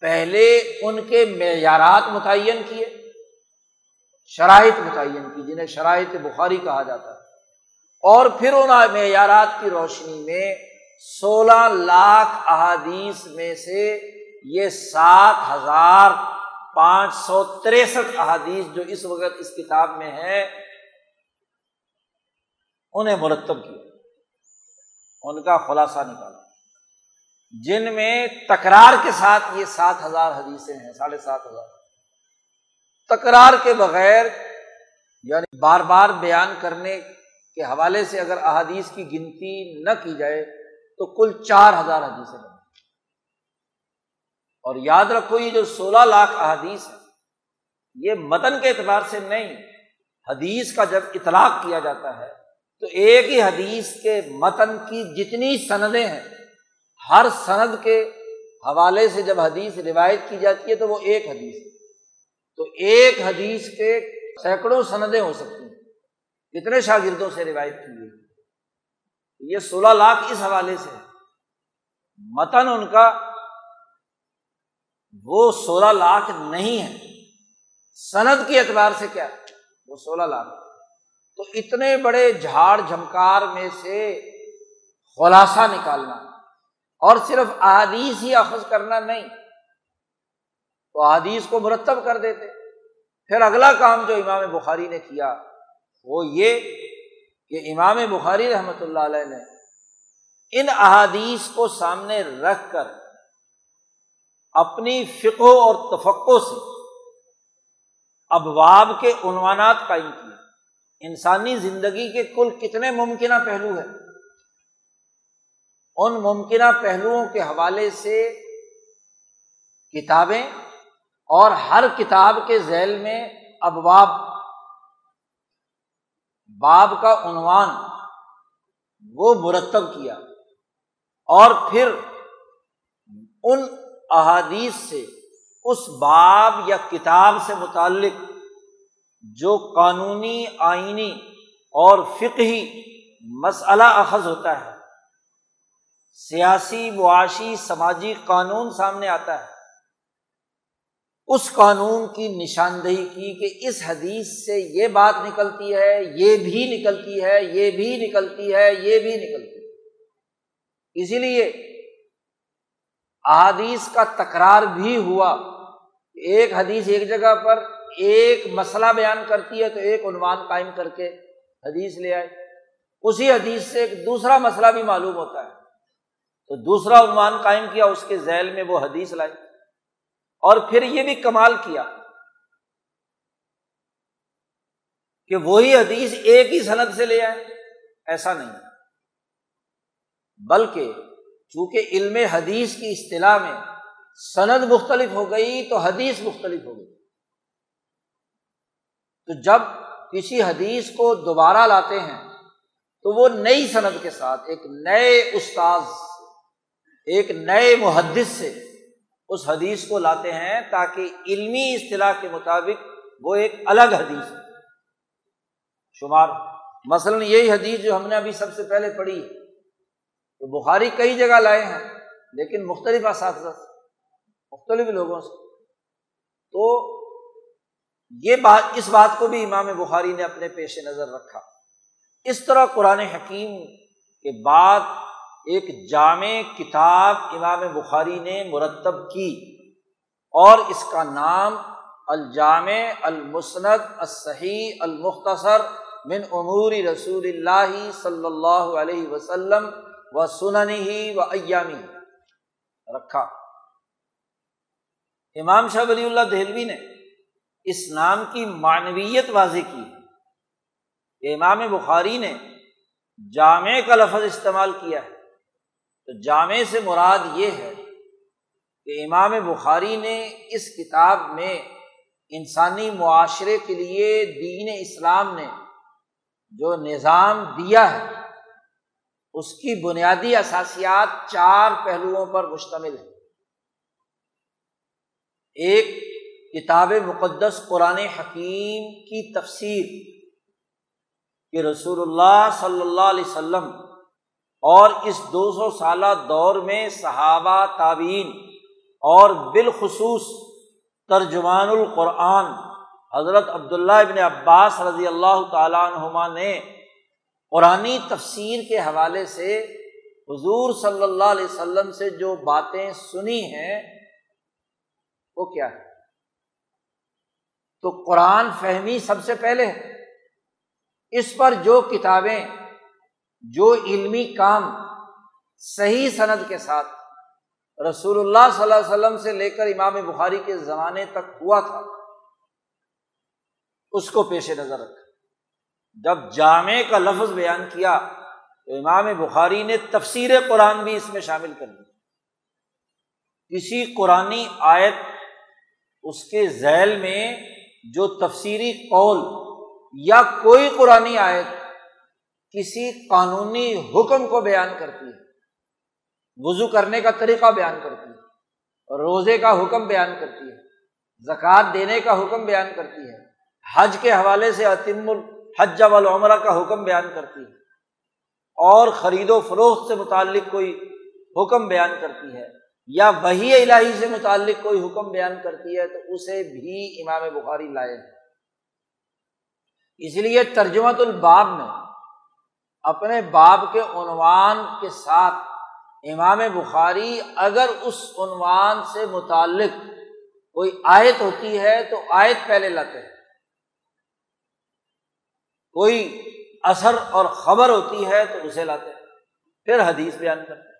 پہلے ان کے معیارات متعین کیے۔ شرائط متعین کی، جنہیں شرائط بخاری کہا جاتا ہے۔ اور پھر ان معیارات کی روشنی میں سولہ لاکھ احادیث میں سے یہ سات ہزار پانچ سو تریسٹھ احادیث جو اس وقت اس کتاب میں ہے انہیں مرتب کیا۔ ان کا خلاصہ نکالا۔ جن میں تکرار کے ساتھ یہ سات ہزار حدیثیں ہیں، ساڑھے سات ہزار۔ تکرار کے بغیر یعنی بار بار بیان کرنے کے حوالے سے اگر احادیث کی گنتی نہ کی جائے تو کل چار ہزار حدیثیں بنیں۔ اور یاد رکھو، یہ جو سولہ لاکھ احادیث ہے یہ متن کے اعتبار سے نہیں، حدیث کا جب اطلاق کیا جاتا ہے تو ایک ہی حدیث کے متن کی جتنی سندیں ہیں، ہر سند کے حوالے سے جب حدیث روایت کی جاتی ہے تو وہ ایک حدیث تو ایک حدیث کے سینکڑوں سندیں ہو سکتی ہیں۔ کتنے شاگردوں سے روایت کی گئی۔ یہ سولہ لاکھ اس حوالے سے متن ان کا وہ سولہ لاکھ نہیں ہے۔ سند کے اعتبار سے کیا وہ سولہ لاکھ۔ تو اتنے بڑے جھاڑ جھمکار میں سے خلاصہ نکالنا اور صرف احادیث ہی اخذ کرنا نہیں تو احادیث کو مرتب کر دیتے۔ پھر اگلا کام جو امام بخاری نے کیا، وہ یہ کہ امام بخاری رحمۃ اللہ علیہ نے ان احادیث کو سامنے رکھ کر اپنی فقو اور تفقو سے ابواب کے عنوانات قائم کیے۔ انسانی زندگی کے کل کتنے ممکنہ پہلو ہیں۔ ان ممکنہ پہلوؤں کے حوالے سے کتابیں اور ہر کتاب کے ذیل میں ابواب، باب کا عنوان، وہ مرتب کیا۔ اور پھر ان احادیث سے، اس باب یا کتاب سے متعلق جو قانونی، آئینی اور فقہی مسئلہ اخذ ہوتا ہے، سیاسی، معاشی، سماجی قانون سامنے آتا ہے۔ اس قانون کی نشاندہی کی کہ اس حدیث سے یہ بات نکلتی ہے، یہ بھی نکلتی ہے، یہ بھی نکلتی ہے، یہ بھی نکلتی ہے۔ اسی لیے احادیث کا تکرار بھی ہوا ایک حدیث ایک جگہ پر ایک مسئلہ بیان کرتی ہے تو ایک عنوان قائم کر کے حدیث لے آئے۔ اسی حدیث سے ایک دوسرا مسئلہ بھی معلوم ہوتا ہے۔ تو دوسرا عنوان قائم کیا، اس کے ذیل میں وہ حدیث لائی۔ اور پھر یہ بھی کمال کیا کہ وہی حدیث ایک ہی صنعت سے لے آئے، ایسا نہیں۔ بلکہ چونکہ علم حدیث کی اصطلاح میں سند مختلف ہو گئی، تو حدیث مختلف ہو گئی۔ تو جب کسی حدیث کو دوبارہ لاتے ہیں، تو وہ نئی صنعت کے ساتھ، ایک نئے استاذ ایک نئے محدث سے اس حدیث کو لاتے ہیں تاکہ علمی اصطلاح کے مطابق وہ ایک الگ حدیث شمار، مثلاً یہی حدیث جو ہم نے ابھی سب سے پہلے پڑھی ہے۔ تو بخاری کئی جگہ لائے ہیں، لیکن مختلف اساتذہ سے، مختلف لوگوں سے۔ تو یہ بات اس بات کو بھی امام بخاری نے اپنے پیش نظر رکھا۔ اس طرح قرآن حکیم کے بعد ایک جامع کتاب امام بخاری نے مرتب کی اور اس کا نام الجامع المسند الصحیح المختصر من امور رسول اللہ صلی اللہ علیہ وسلم و سنن ہی و ایامی۔ رکھا۔ امام شاہ ولی اللہ دہلوی نے اس نام کی معنویت واضح کی۔ کہ امام بخاری نے جامع کا لفظ استعمال کیا ہے۔ تو جامع سے مراد یہ ہے کہ امام بخاری نے اس کتاب میں انسانی معاشرے کے لیے دین اسلام نے جو نظام دیا ہے، اس کی بنیادی اثاسیات چار پہلوؤں پر مشتمل ہے ایک، کتاب مقدس قرآن حکیم کی تفسیر کہ رسول اللہ صلی اللہ علیہ وسلم اور اس دو سو سالہ دور میں صحابہ تعبین اور بالخصوص ترجمان القرآن حضرت عبداللہ ابن عباس رضی اللہ تعالیٰ عنہما نے قرآن تفسیر کے حوالے سے حضور صلی اللہ علیہ وسلم سے جو باتیں سنی ہیں، وہ کیا ہے تو قرآن فہمی سب سے پہلے ہے۔ اس پر جو کتابیں جو علمی کام صحیح صنعت کے ساتھ رسول اللہ صلی اللہ علیہ وسلم سے لے کر امام بخاری کے زمانے تک ہوا تھا، اس کو پیش نظر رکھا جب جامع کا لفظ بیان کیا تو امام بخاری نے تفسیر قرآن بھی اس میں شامل کر دی۔ کسی قرآن آیت اس کے ذیل میں جو تفسیری قول یا کوئی قرآن آیت کسی قانونی حکم کو بیان کرتی ہے۔ وضو کرنے کا طریقہ بیان کرتی ہے، روزے کا حکم بیان کرتی ہے، زکوٰۃ دینے کا حکم بیان کرتی ہے، حج کے حوالے سے عتیم الحج والعمرہ کا حکم بیان کرتی ہے، اور خرید و فروخت سے متعلق کوئی حکم بیان کرتی ہے، یا وہی الہی سے متعلق کوئی حکم بیان کرتی ہے، تو اسے بھی امام بخاری لائے اس لیے ترجمت الباب میں اپنے باب کے عنوان کے ساتھ امام بخاری اگر اس عنوان سے متعلق کوئی آیت ہوتی ہے تو آیت پہلے لاتے ہیں۔ کوئی اثر اور خبر ہوتی ہے تو اسے لاتے ہیں۔ پھر حدیث بیان کرتے ہیں۔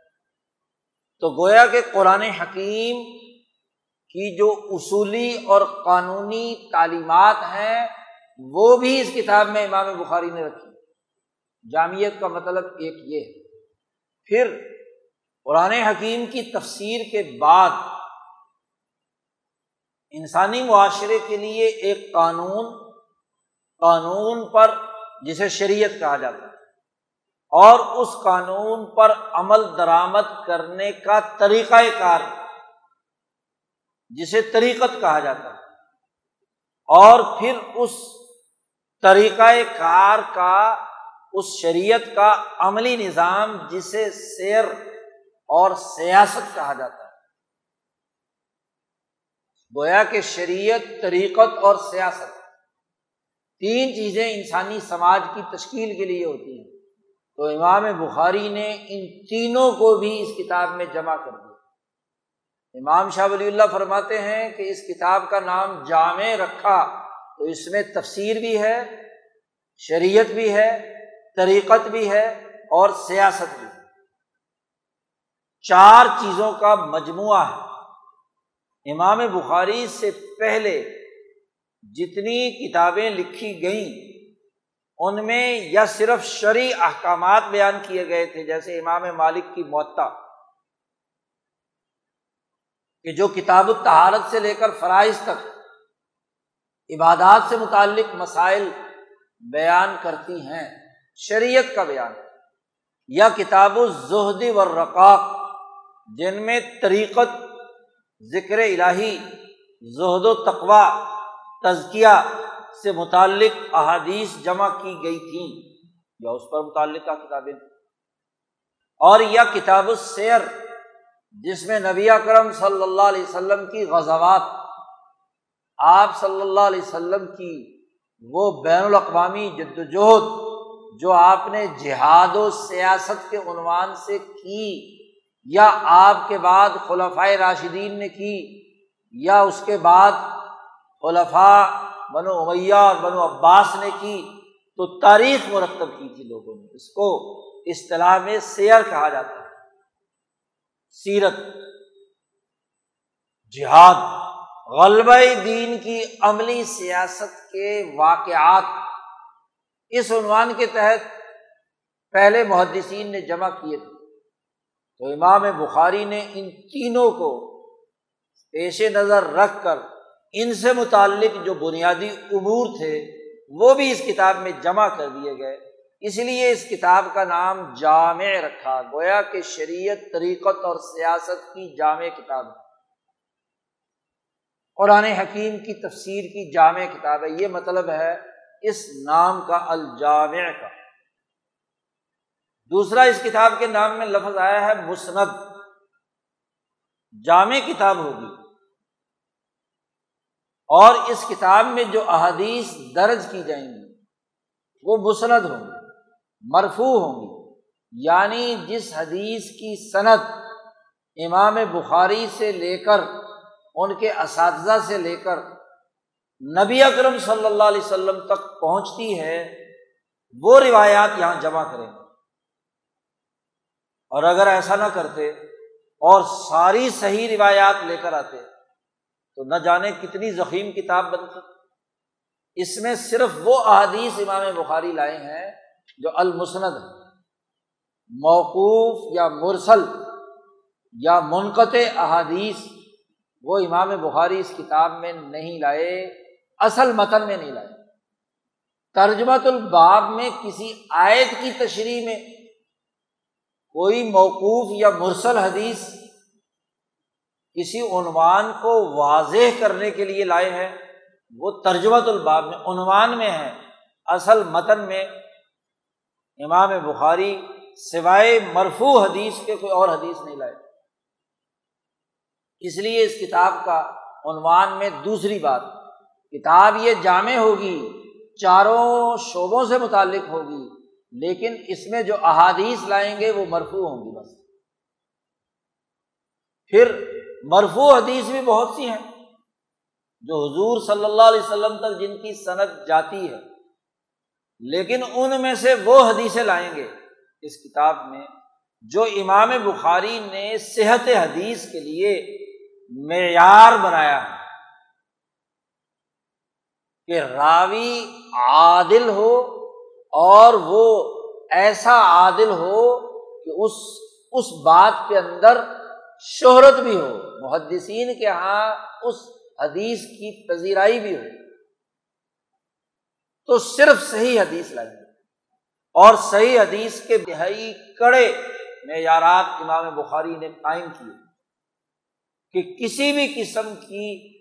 تو گویا کہ قرآن حکیم کی جو اصولی اور قانونی تعلیمات ہیں وہ بھی اس کتاب میں امام بخاری نے رکھی۔ جامعت کا مطلب ایک یہ ہے۔ پھر قرآن حکیم کی تفسیر کے بعد انسانی معاشرے کے لیے ایک قانون قانون پر جسے شریعت کہا جاتا ہے۔ اور اس قانون پر عمل درآمد کرنے کا طریقہ کار جسے طریقت کہا جاتا ہے۔ اور پھر اس طریقہ کار کا اس شریعت کا عملی نظام جسے سیر اور سیاست کہا جاتا ہے۔ گویا کہ شریعت، طریقت اور سیاست تین چیزیں انسانی سماج کی تشکیل کے لیے ہوتی ہیں۔ تو امام بخاری نے ان تینوں کو بھی اس کتاب میں جمع کر دیا۔ امام شاہ ولی اللہ فرماتے ہیں کہ اس کتاب کا نام جامع رکھا تو اس میں تفسیر بھی ہے، شریعت بھی ہے طریقت بھی ہے اور سیاست بھی ہے۔ چار چیزوں کا مجموعہ ہے۔ امام بخاری سے پہلے جتنی کتابیں لکھی گئیں، ان میں یا صرف شرعی احکامات بیان کیے گئے تھے، جیسے امام مالک کی معطا کہ جو کتاب التہارت سے لے کر فرائض تک عبادات سے متعلق مسائل بیان کرتی ہیں۔ شریعت کا بیان یا کتاب الزہدی ورقاق جن میں طریقت، ذکر الہی، زہد و تقوا تزکیہ سے متعلق احادیث جمع کی گئی تھیں۔ یا اس پر متعلقہ کتابیں۔ اور یا کتاب السیر، جس میں نبی اکرم صلی اللہ علیہ وسلم کی غزوات، آپ صلی اللہ علیہ وسلم کی وہ بین الاقوامی جد وجہد جو آپ نے جہاد و سیاست کے عنوان سے کی، یا آپ کے بعد خلفۂ راشدین نے کی، یا اس کے بعد خلفاء بنو امیہ اور بنو عباس نے کی، تو تاریخ مرتب کی تھی لوگوں نے۔ اس کو اصطلاح میں سیر کہا جاتا ہے۔ سیرت، جہاد، غلبہ دین کی عملی سیاست کے واقعات اس عنوان کے تحت پہلے محدثین نے جمع کیے تھے۔ تو امام بخاری نے ان تینوں کو پیش نظر رکھ کر ان سے متعلق جو بنیادی امور تھے وہ بھی اس کتاب میں جمع کر دیے گئے۔ اس لیے اس کتاب کا نام جامع رکھا گویا کہ شریعت، طریقت اور سیاست کی جامع کتاب ہے۔ قرآن حکیم کی تفسیر کی جامع کتاب ہے۔ یہ مطلب ہے اس نام کا الجامع کا۔ دوسرا اس کتاب کے نام میں لفظ آیا ہے مسند۔ جامع کتاب ہوگی۔ اور اس کتاب میں جو احادیث درج کی جائیں گی، وہ مسند ہوں گی مرفو ہوں گی۔ یعنی جس حدیث کی صنعت امام بخاری سے لے کر، ان کے اساتذہ سے لے کر نبی اکرم صلی اللہ علیہ وسلم تک پہنچتی ہے، وہ روایات یہاں جمع کریں اور اگر ایسا نہ کرتے اور ساری صحیح روایات لے کر آتے، تو نہ جانے کتنی ضخیم کتاب بنتی۔ اس میں صرف وہ احادیث امام بخاری لائے ہیں جو المسند موقوف یا مرسل یا منقطع احادیث وہ امام بخاری اس کتاب میں نہیں لائے۔ اصل متن میں نہیں لائے ترجمت الباب میں کسی آیت کی تشریح میں کوئی موقوف یا مرسل حدیث کسی عنوان کو واضح کرنے کے لیے لائے ہیں، وہ ترجمت الباب میں عنوان میں ہے اصل متن میں امام بخاری سوائے مرفو حدیث کے کوئی اور حدیث نہیں لائے۔ اس لیے اس کتاب کا عنوان میں دوسری بات کتاب یہ جامع ہوگی، چاروں شعبوں سے متعلق ہوگی، لیکن اس میں جو احادیث لائیں گے وہ مرفو ہوں گی بس۔ پھر مرفو حدیث بھی بہت سی ہیں، جو حضور صلی اللہ علیہ وسلم تک جن کی صنعت جاتی ہے، لیکن ان میں سے وہ حدیثیں لائیں گے اس کتاب میں جو امام بخاری نے صحت حدیث کے لیے معیار بنایا ہے۔ کہ راوی عادل ہو اور وہ ایسا عادل ہو کہ اس اس بات کے اندر شہرت بھی ہو۔ محدثین کے یہاں اس حدیث کی پذیرائی بھی ہو۔ تو صرف صحیح حدیث لائیں گے اور صحیح حدیث کے دہائی کڑے معیارات امام بخاری نے قائم کیے کہ کسی بھی قسم کی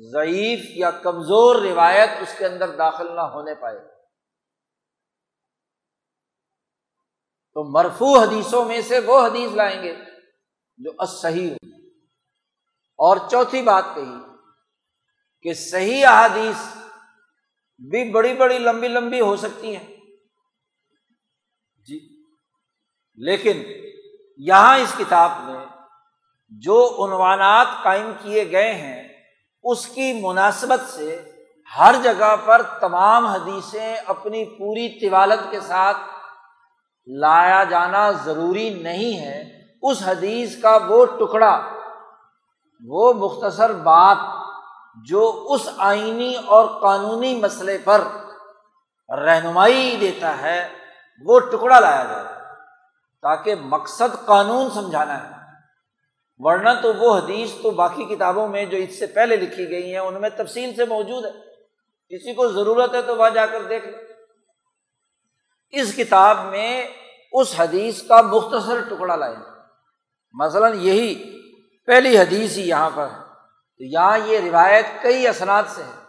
ضعیف یا کمزور روایت اس کے اندر داخل نہ ہونے پائے۔ تو مرفو حدیثوں میں سے وہ حدیث لائیں گے جو صحیح ہو اور چوتھی بات کہی کہ صحیح احادیث بھی بڑی بڑی لمبی لمبی ہو سکتی ہیں۔ جی۔ لیکن یہاں اس کتاب میں جو عنوانات قائم کیے گئے ہیں اس کی مناسبت سے ہر جگہ پر تمام حدیثیں اپنی پوری طوالت کے ساتھ لایا جانا ضروری نہیں ہے۔ اس حدیث کا وہ ٹکڑا، وہ مختصر بات جو اس آئینی اور قانونی مسئلے پر رہنمائی دیتا ہے، وہ ٹکڑا لایا جائے، تاکہ مقصد قانون سمجھانا ہے۔ ورنہ تو وہ حدیث تو باقی کتابوں میں جو اس سے پہلے لکھی گئی ہیں، ان میں تفصیل سے موجود ہے۔ کسی کو ضرورت ہے تو وہاں جا کر دیکھ لیں اس کتاب میں اس حدیث کا مختصر ٹکڑا لائیں مثلاً یہی پہلی حدیث ہی یہاں پر ہے۔ تو یہاں یہ روایت کئی اسناد سے ہے۔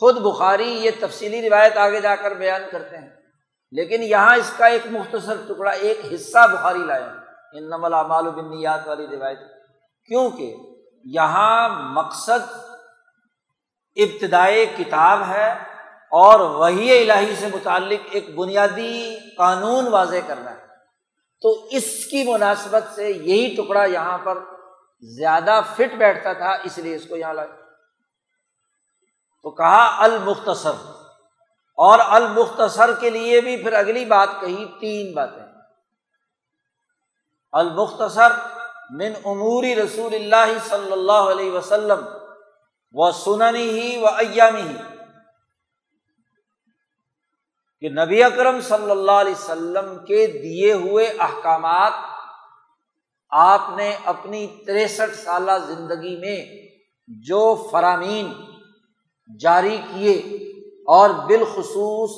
خود بخاری یہ تفصیلی روایت آگے جا کر بیان کرتے ہیں۔ لیکن یہاں اس کا ایک مختصر ٹکڑا، ایک حصہ بخاری لائے ان نمل اعمال بنیات والی روایت۔ کیونکہ یہاں مقصد ابتدائی کتاب ہے اور وہی الہی سے متعلق ایک بنیادی قانون واضح کرنا ہے۔ تو اس کی مناسبت سے یہی ٹکڑا یہاں پر زیادہ فٹ بیٹھتا تھا، اس لیے اس کو یہاں لائے تو کہا المختصر۔ اور المختصر کے لیے بھی پھر اگلی بات کہی تین باتیں۔ المختصر من عموری رسول اللہ صلی اللہ علیہ وسلم و سننی ہی و ایامی ہی کہ نبی اکرم صلی اللہ علیہ وسلم کے دیے ہوئے احکامات آپ نے اپنی تریسٹھ سالہ زندگی میں جو فرامین جاری کیے اور بالخصوص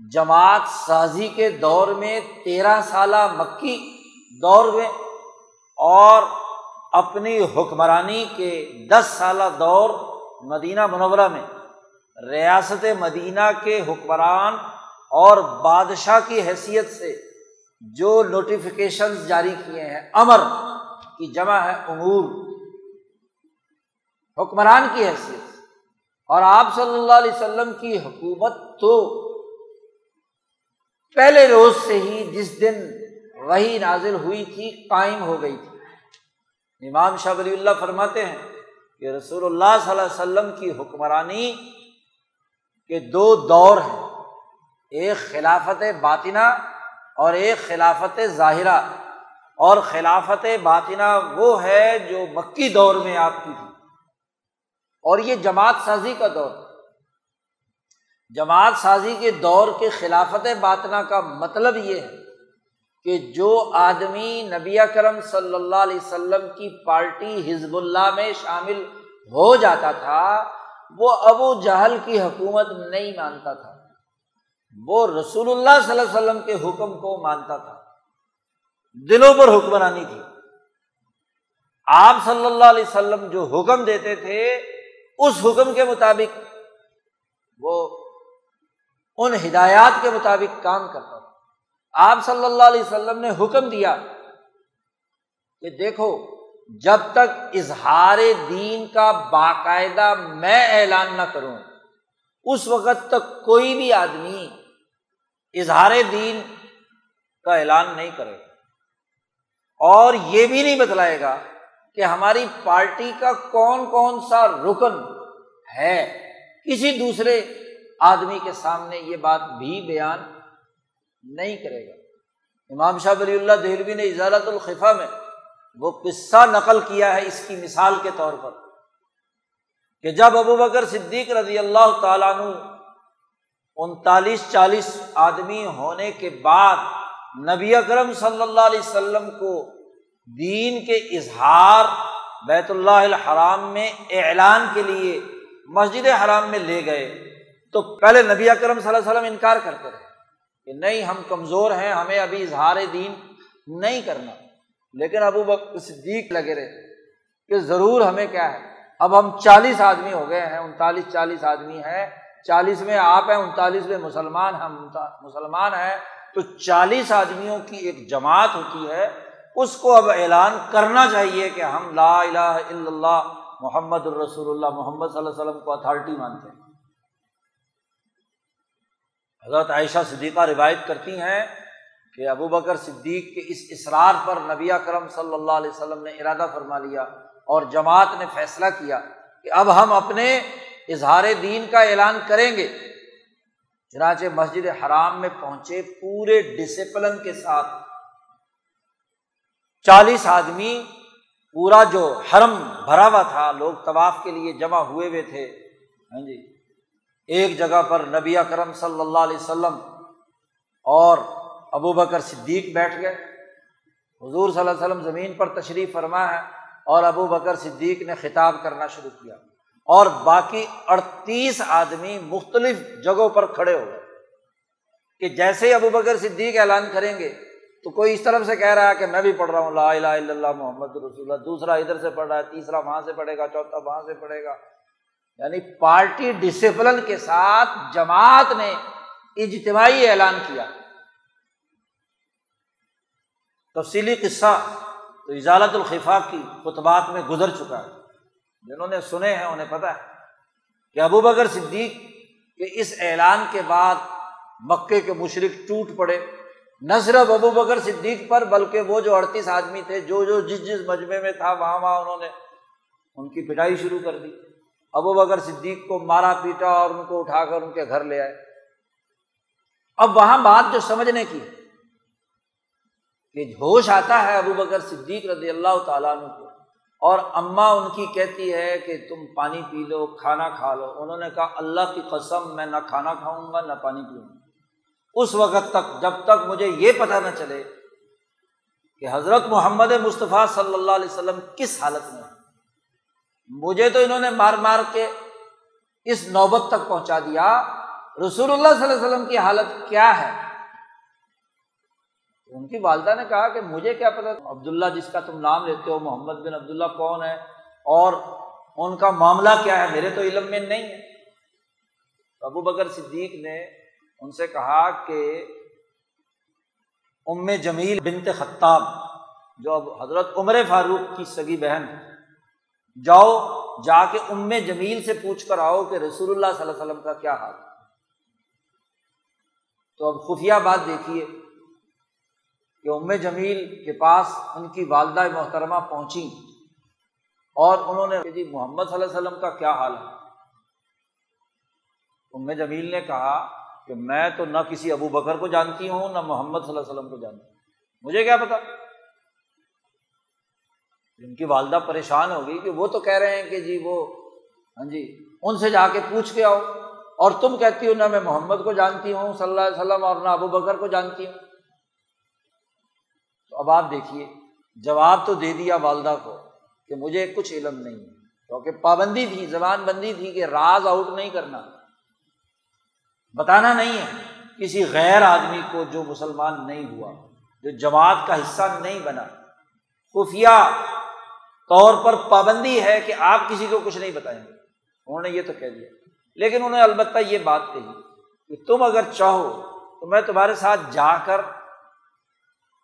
جماعت سازی کے دور میں تیرہ سالہ مکی دور میں اور اپنی حکمرانی کے دس سالہ دور مدینہ منورہ میں ریاست مدینہ کے حکمران اور بادشاہ کی حیثیت سے جو نوٹیفیکیشن جاری کیے ہیں، امر کی جمع ہے امور، حکمران کی حیثیت اور آپ صلی اللہ علیہ وسلم کی حکومت تو پہلے روز سے ہی جس دن وہی نازل ہوئی تھی، قائم ہو گئی تھی۔ امام شاہ ولی اللہ فرماتے ہیں کہ رسول اللہ صلی اللہ علیہ وسلم کی حکمرانی کے دو دور ہیں۔ ایک خلافت باطنہ اور ایک خلافت ظاہرہ۔ اور خلافت باطنہ وہ ہے جو مکی دور میں آپ کی تھی۔ اور یہ جماعت سازی کا دور۔ جماعت سازی کے دور کے خلافت باطنہ کا مطلب یہ ہے کہ جو آدمی نبی کرم صلی اللہ علیہ وسلم کی پارٹی حزب اللہ میں شامل ہو جاتا تھا، وہ ابو جہل کی حکومت نہیں مانتا تھا۔ وہ رسول اللہ صلی اللہ علیہ وسلم کے حکم کو مانتا تھا۔ دلوں پر حکمرانی تھی۔ آپ صلی اللہ علیہ وسلم جو حکم دیتے تھے، اس حکم کے مطابق وہ، ان ہدایات کے مطابق کام کرتا تھا۔ آپ صلی اللہ علیہ وسلم نے حکم دیا کہ دیکھو، جب تک اظہار دین کا باقاعدہ میں اعلان نہ کروں، اس وقت تک کوئی بھی آدمی اظہار دین کا اعلان نہیں کرے اور یہ بھی نہیں بتلائے گا کہ ہماری پارٹی کا کون کون سا رکن ہے۔ کسی دوسرے آدمی کے سامنے یہ بات بھی بیان نہیں کرے گا۔ امام شاہ ولی اللہ دہلوی نے اجازت الخفا میں وہ قصہ نقل کیا ہے اس کی مثال کے طور پر کہ جب ابو بکر صدیق رضی اللہ تعالیٰ عنہ انتالیس چالیس آدمی ہونے کے بعد نبی اکرم صلی اللہ علیہ وسلم کو دین کے اظہار بیت اللہ الحرام میں اعلان کے لیے مسجد حرام میں لے گئے تو پہلے نبی اکرم صلی اللہ علیہ وسلم انکار کرتے رہے۔ کہ نہیں ہم کمزور ہیں، ہمیں ابھی اظہار دین نہیں کرنا۔ لیکن ابو بک صدیق لگے رہے کہ ضرور ہمیں کیا ہے؟ اب ہم چالیس آدمی ہو گئے ہیں، انتالیس چالیس آدمی ہیں۔ چالیس میں آپ ہیں، انتالیس میں مسلمان ہم مسلمان ہیں۔ تو چالیس آدمیوں کی ایک جماعت ہوتی ہے، اس کو اب اعلان کرنا چاہیے کہ ہم لا الہ الا اللہ، محمد الرسول اللہ، محمد صلی اللہ علیہ وسلم کو اتھارٹی مانتے ہیں۔ حضرت عائشہ صدیقہ روایت کرتی ہیں کہ ابو بکر صدیق کے اس اصرار پر نبی کرم صلی اللہ علیہ وسلم نے ارادہ فرما لیا اور جماعت نے فیصلہ کیا کہ اب ہم اپنے اظہار دین کا اعلان کریں گے۔ چنانچہ مسجد حرام میں پہنچے پورے ڈسپلن کے ساتھ چالیس آدمی، پورا جو حرم بھرا ہوا تھا، لوگ طواف کے لیے جمع ہوئے ہوئے تھے۔ ہاں جی۔ ایک جگہ پر نبی اکرم صلی اللہ علیہ وسلم اور ابو بکر صدیق بیٹھ گئے۔ حضور صلی اللہ علیہ وسلم زمین پر تشریف فرما ہے اور ابو بکر صدیق نے خطاب کرنا شروع کیا۔ اور باقی اڑتیس آدمی مختلف جگہوں پر کھڑے ہو گئے۔ کہ جیسے ہی ابو بکر صدیق اعلان کریں گے تو کوئی اس طرف سے کہہ رہا ہے کہ میں بھی پڑھ رہا ہوں، لا الہ الا اللہ محمد رسول اللہ، دوسرا ادھر سے پڑھ رہا ہے، تیسرا وہاں سے پڑھے گا، چوتھا وہاں سے پڑھے گا۔ یعنی پارٹی ڈسپلن کے ساتھ جماعت نے اجتماعی اعلان کیا۔ تفصیلی قصہ تو اجالت الخفا کی خطبات میں گزر چکا ہے۔ جنہوں نے سنے ہیں انہیں پتہ ہے کہ ابو بکر صدیق کے اس اعلان کے بعد مکے کے مشرق ٹوٹ پڑے۔ نہ صرف ابو بکر صدیق پر بلکہ وہ جو اڑتیس آدمی تھے، جو جو جس جس مجمے میں تھا، وہاں وہاں انہوں نے ان کی پٹائی شروع کر دی۔ ابو بکر صدیق کو مارا پیٹا اور ان کو اٹھا کر ان کے گھر لے آئے۔ اب وہاں بات جو سمجھنے کی کہ ہوش آتا ہے ابو بکر صدیق رضی اللہ تعالیٰ عنہ کو اور اماں ان کی کہتی ہے کہ تم پانی پی لو، کھانا کھا لو۔ انہوں نے کہا، اللہ کی قسم، میں نہ کھانا کھاؤں گا، نہ پانی پیوں گا۔ اس وقت تک، جب تک مجھے یہ پتہ نہ چلے کہ حضرت محمد مصطفیٰ صلی اللہ علیہ وسلم کس حالت میں مجھے تو انہوں نے مار مار کے اس نوبت تک پہنچا دیا۔ رسول اللہ صلی اللہ علیہ وسلم کی حالت کیا ہے؟ ان کی والدہ نے کہا کہ مجھے کیا پتا عبداللہ جس کا تم نام لیتے ہو، محمد بن عبداللہ کون ہے؟ اور ان کا معاملہ کیا ہے؟ میرے تو علم میں نہیں ہے۔ ابو بکر صدیق نے ان سے کہا کہ ام جمیل بنت خطاب، جو اب حضرت عمر فاروق کی سگی بہن جاؤ، جا کے ام جمیل سے پوچھ کر آؤ کہ رسول اللہ صلی اللہ علیہ وسلم کا کیا حال۔ تو اب خفیہ بات دیکھیے کہ ام جمیل کے پاس ان کی والدہ محترمہ پہنچی اور انہوں نے جی محمد صلی اللہ علیہ وسلم کا کیا حال ہے؟ ام جمیل نے کہا کہ میں تو نہ کسی ابو بکر کو جانتی ہوں، نہ محمد صلی اللہ علیہ وسلم کو جانتی ہوں۔ مجھے کیا پتا؟ ان کی والدہ پریشان ہوگی کہ وہ تو کہہ رہے ہیں کہ جی وہ ہاں جی ان سے جا کے پوچھ کے آؤ۔ اور تم کہتی ہو، نہ میں محمد کو جانتی ہوں، صلی اللہ علیہ وسلم، اور نہ ابو بکر کو جانتی ہوں۔ تو اب آپ دیکھیے، جواب تو دے دیا والدہ کو کہ مجھے کچھ علم نہیں ہے۔ کیونکہ پابندی تھی، زبان بندی تھی کہ راز آؤٹ نہیں کرنا۔ بتانا نہیں ہے کسی غیر آدمی کو جو مسلمان نہیں ہوا، جو جماعت کا حصہ نہیں بنا۔ خفیہ طور پر پابندی ہے کہ آپ کسی کو کچھ نہیں بتائیں گے۔ انہوں نے یہ تو کہہ دیا۔ لیکن انہوں نے البتہ یہ بات کہی کہ تم اگر چاہو تو میں تمہارے ساتھ جا کر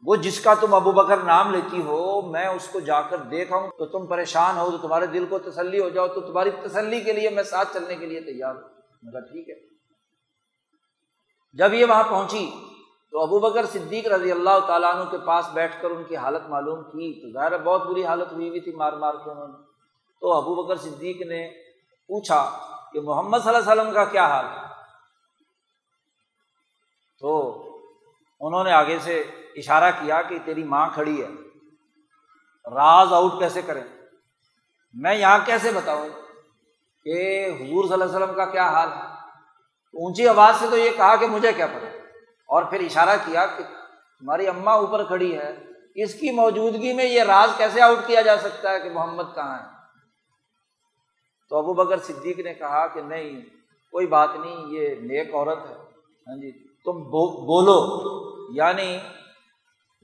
وہ جس کا تم ابو بکر نام لیتی ہو، میں اس کو جا کر دیکھا ہوں تو تم پریشان ہو، تو تمہارے دل کو تسلی ہو جاؤ۔ تو تمہاری تسلی کے لیے میں ساتھ چلنے کے لیے تیار ہوں۔ مگر ٹھیک ہے۔ جب یہ وہاں پہنچی تو ابو بکر صدیق رضی اللہ تعالیٰ عنہ کے پاس بیٹھ کر ان کی حالت معلوم کی تو ظاہر بہت بری حالت ہوئی ہوئی تھی مار مار کے انہوں نے۔ تو ابو بکر صدیق نے پوچھا کہ محمد صلی اللہ علیہ وسلم کا کیا حال ہے؟ تو انہوں نے آگے سے اشارہ کیا کہ تیری ماں کھڑی ہے، راز آؤٹ کیسے کریں؟ میں یہاں کیسے بتاؤں کہ حضور صلی اللہ علیہ وسلم کا کیا حال ہے؟ اونچی آواز سے تو یہ کہا کہ مجھے کیا پتا اور پھر اشارہ کیا کہ تمہاری اماں اوپر کھڑی ہے، اس کی موجودگی میں یہ راز کیسے آؤٹ کیا جا سکتا ہے کہ محمد کہاں ہے؟ تو ابو بکر صدیق نے کہا کہ نہیں، کوئی بات نہیں، یہ نیک عورت ہے۔ ہاں جی تم بولو۔ یعنی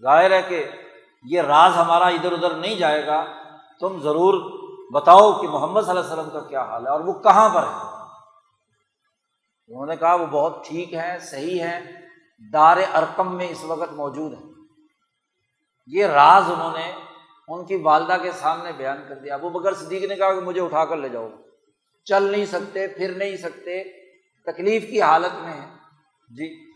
ظاہر ہے کہ یہ راز ہمارا ادھر ادھر نہیں جائے گا۔ تم ضرور بتاؤ کہ محمد صلی اللہ علیہ وسلم کا کیا حال ہے اور وہ کہاں پر ہے؟ انہوں نے کہا وہ بہت ٹھیک ہے صحیح ہے دار ارکم میں اس وقت موجود ہے یہ راز انہوں نے ان کی والدہ کے سامنے بیان کر دیا۔ ابو بکر صدیق نے کہا کہ مجھے اٹھا کر لے جاؤ۔ چل نہیں سکتے، پھر نہیں سکتے۔ تکلیف کی حالت میں ہے جی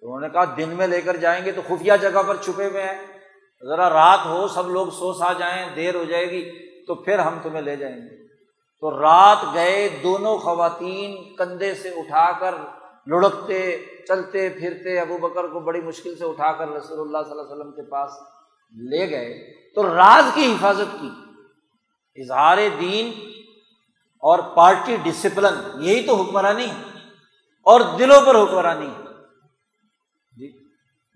تو انہوں نے کہا دن میں لے کر جائیں گے تو خفیہ جگہ پر چھپے ہوئے ہیں۔ ذرا رات ہو، سب لوگ سو سا جائیں، دیر ہو جائے گی تو پھر ہم تمہیں لے جائیں گے۔ تو رات گئے، دونوں خواتین کندھے سے اٹھا کر لڑکتے چلتے پھرتے ابو بکر کو بڑی مشکل سے اٹھا کر رسول اللہ صلی اللہ علیہ وسلم کے پاس لے گئے تو راز کی حفاظت کی۔ اظہار دین اور پارٹی ڈسپلن، یہی تو حکمرانی اور دلوں پر حکمرانی جی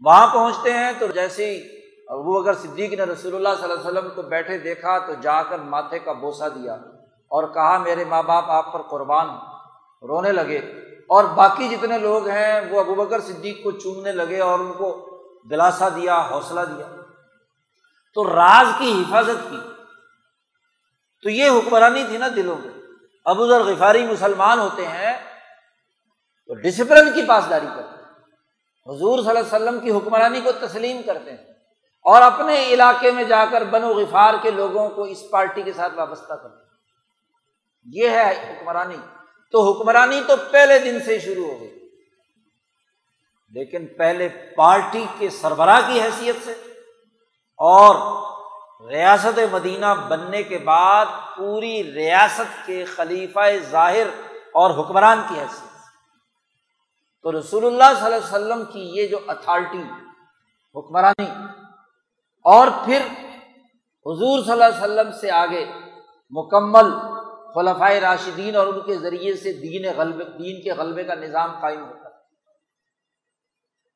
وہاں پہنچتے ہیں تو جیسے ہی ابو اگر صدیق نے رسول اللہ صلی اللہ علیہ وسلم کو بیٹھے دیکھا تو جا کر ماتھے کا بوسا دیا اور کہا، میرے ماں باپ، آپ پر قربان رونے لگے۔ اور باقی جتنے لوگ ہیں، وہ ابو بکر صدیق کو چومنے لگے اور ان کو دلاسا دیا، حوصلہ دیا۔ تو راز کی حفاظت کی۔ تو یہ حکمرانی تھی نا دلوں میں۔ ابو ذر غفاری مسلمان ہوتے ہیں تو ڈسپلن کی پاسداری کرتے ہیں۔ حضور صلی اللہ علیہ وسلم کی حکمرانی کو تسلیم کرتے ہیں۔ اور اپنے علاقے میں جا کر بن و غفار کے لوگوں کو اس پارٹی کے ساتھ وابستہ کرتے ہیں۔ یہ ہے حکمرانی۔ تو حکمرانی تو پہلے دن سے شروع ہو گئی۔ لیکن پہلے پارٹی کے سربراہ کی حیثیت سے اور ریاست مدینہ بننے کے بعد پوری ریاست کے خلیفہ ظاہر اور حکمران کی حیثیت سے۔ تو رسول اللہ صلی اللہ علیہ وسلم کی یہ جو اتھارٹی، حکمرانی، اور پھر حضور صلی اللہ علیہ وسلم سے آگے مکمل خلفۂ راشدین اور ان کے ذریعے سے دین غلب دین کے غلبے کا نظام قائم ہوتا ہے۔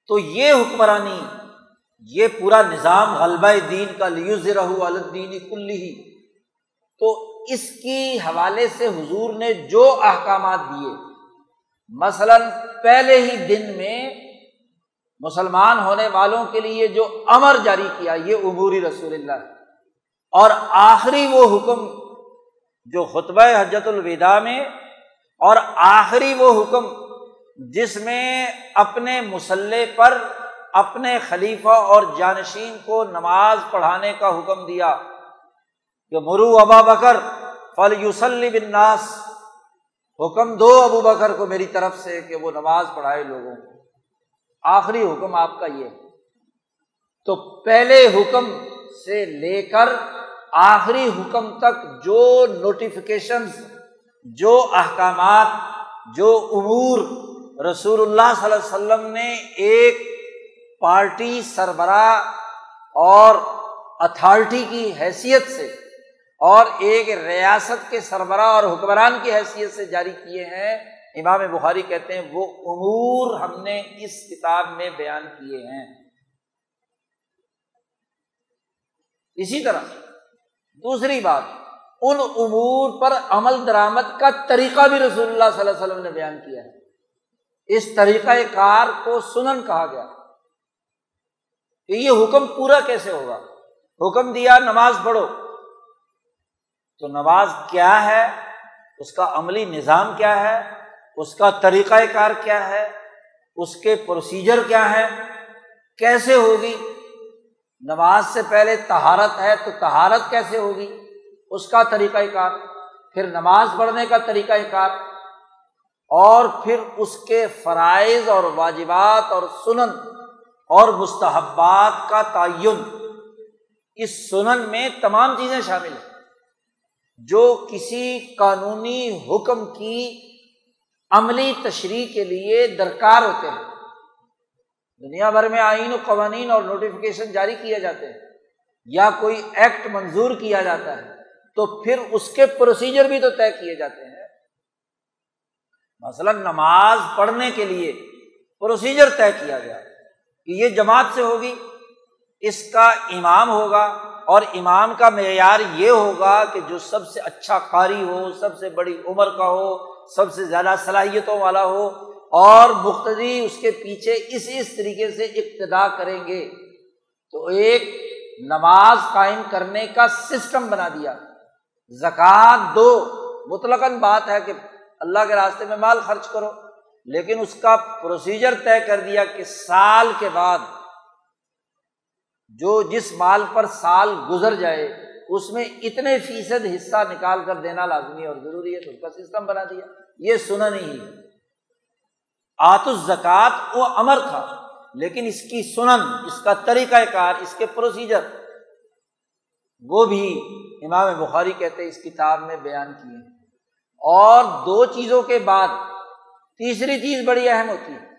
تو یہ حکمرانی، یہ پورا نظام غلبہ دین کا لیوز رہو الدین کلی ہی۔ تو اس کی حوالے سے حضور نے جو احکامات دیے، مثلاً پہلے ہی دن میں مسلمان ہونے والوں کے لیے جو امر جاری کیا، یہ عبوری رسول اللہ۔ ہے اور آخری وہ حکم جو خطبہ حجت الوداع میں اور آخری وہ حکم جس میں اپنے مسلح پر اپنے خلیفہ اور جانشین کو نماز پڑھانے کا حکم دیا کہ مرو ابا بکر فل یوسلی بناس حکم دو ابو بکر کو میری طرف سے کہ وہ نماز پڑھائے لوگوں کو۔ آخری حکم آپ کا یہ تو پہلے حکم سے لے کر آخری حکم تک جو نوٹیفکیشن جو احکامات، جو امور رسول اللہ صلی اللہ علیہ وسلم نے ایک پارٹی سربراہ اور اتھارٹی کی حیثیت سے اور ایک ریاست کے سربراہ اور حکمران کی حیثیت سے جاری کیے ہیں، امام بخاری کہتے ہیں وہ امور ہم نے اس کتاب میں بیان کیے ہیں۔ اسی طرح دوسری بات، ان امور پر عمل درآمد کا طریقہ بھی رسول اللہ صلی اللہ علیہ وسلم نے بیان کیا ہے۔ اس طریقۂ کار کو سنن کہا گیا۔ کہ یہ حکم پورا کیسے ہوگا؟ حکم دیا، نماز پڑھو۔ تو نماز کیا ہے؟ اس کا عملی نظام کیا ہے؟ اس کا طریقۂ کار کیا ہے؟ اس کے پروسیجر کیا ہے؟ کیسے ہوگی؟ نماز سے پہلے تہارت ہے تو تہارت کیسے ہوگی؟ اس کا طریقۂ کار، پھر نماز پڑھنے کا طریقۂ کار، اور پھر اس کے فرائض اور واجبات اور سنن اور مستحبات کا تعین۔ اس سنن میں تمام چیزیں شامل ہیں۔ جو کسی قانونی حکم کی عملی تشریح کے لیے درکار ہوتے ہیں۔ دنیا بھر میں آئین و قوانین اور نوٹیفکیشن جاری کیے جاتے ہیں، یا کوئی ایکٹ منظور کیا جاتا ہے، تو پھر اس کے پروسیجر بھی تو طے کیے جاتے ہیں۔ مثلاً نماز پڑھنے کے لیے پروسیجر طے کیا گیا کہ یہ جماعت سے ہوگی، اس کا امام ہوگا، اور امام کا معیار یہ ہوگا کہ جو سب سے اچھا قاری ہو، سب سے بڑی عمر کا ہو، سب سے زیادہ صلاحیتوں والا ہو اور مختلف اس کے پیچھے اس اس طریقے سے ابتدا کریں گے تو ایک نماز قائم کرنے کا سسٹم بنا دیا۔ زکوٰۃ دو۔ مطلق بات ہے کہ اللہ کے راستے میں مال خرچ کرو، لیکن اس کا پروسیجر طے کر دیا کہ سال کے بعد جو جس مال پر سال گزر جائے، اس میں اتنے فیصد حصہ نکال کر دینا لازمی اور ضروری ہے، تو اس کا سسٹم بنا دیا۔ یہ سنا نہیں ہے۔ آت الزکات وہ امر تھا، لیکن اس کی سنن، اس کا طریقہ کار، اس کے پروسیجر وہ بھی امام بخاری کہتے اس کتاب میں بیان کیے۔ ہیں اور دو چیزوں کے بعد تیسری چیز بڑی اہم ہوتی ہے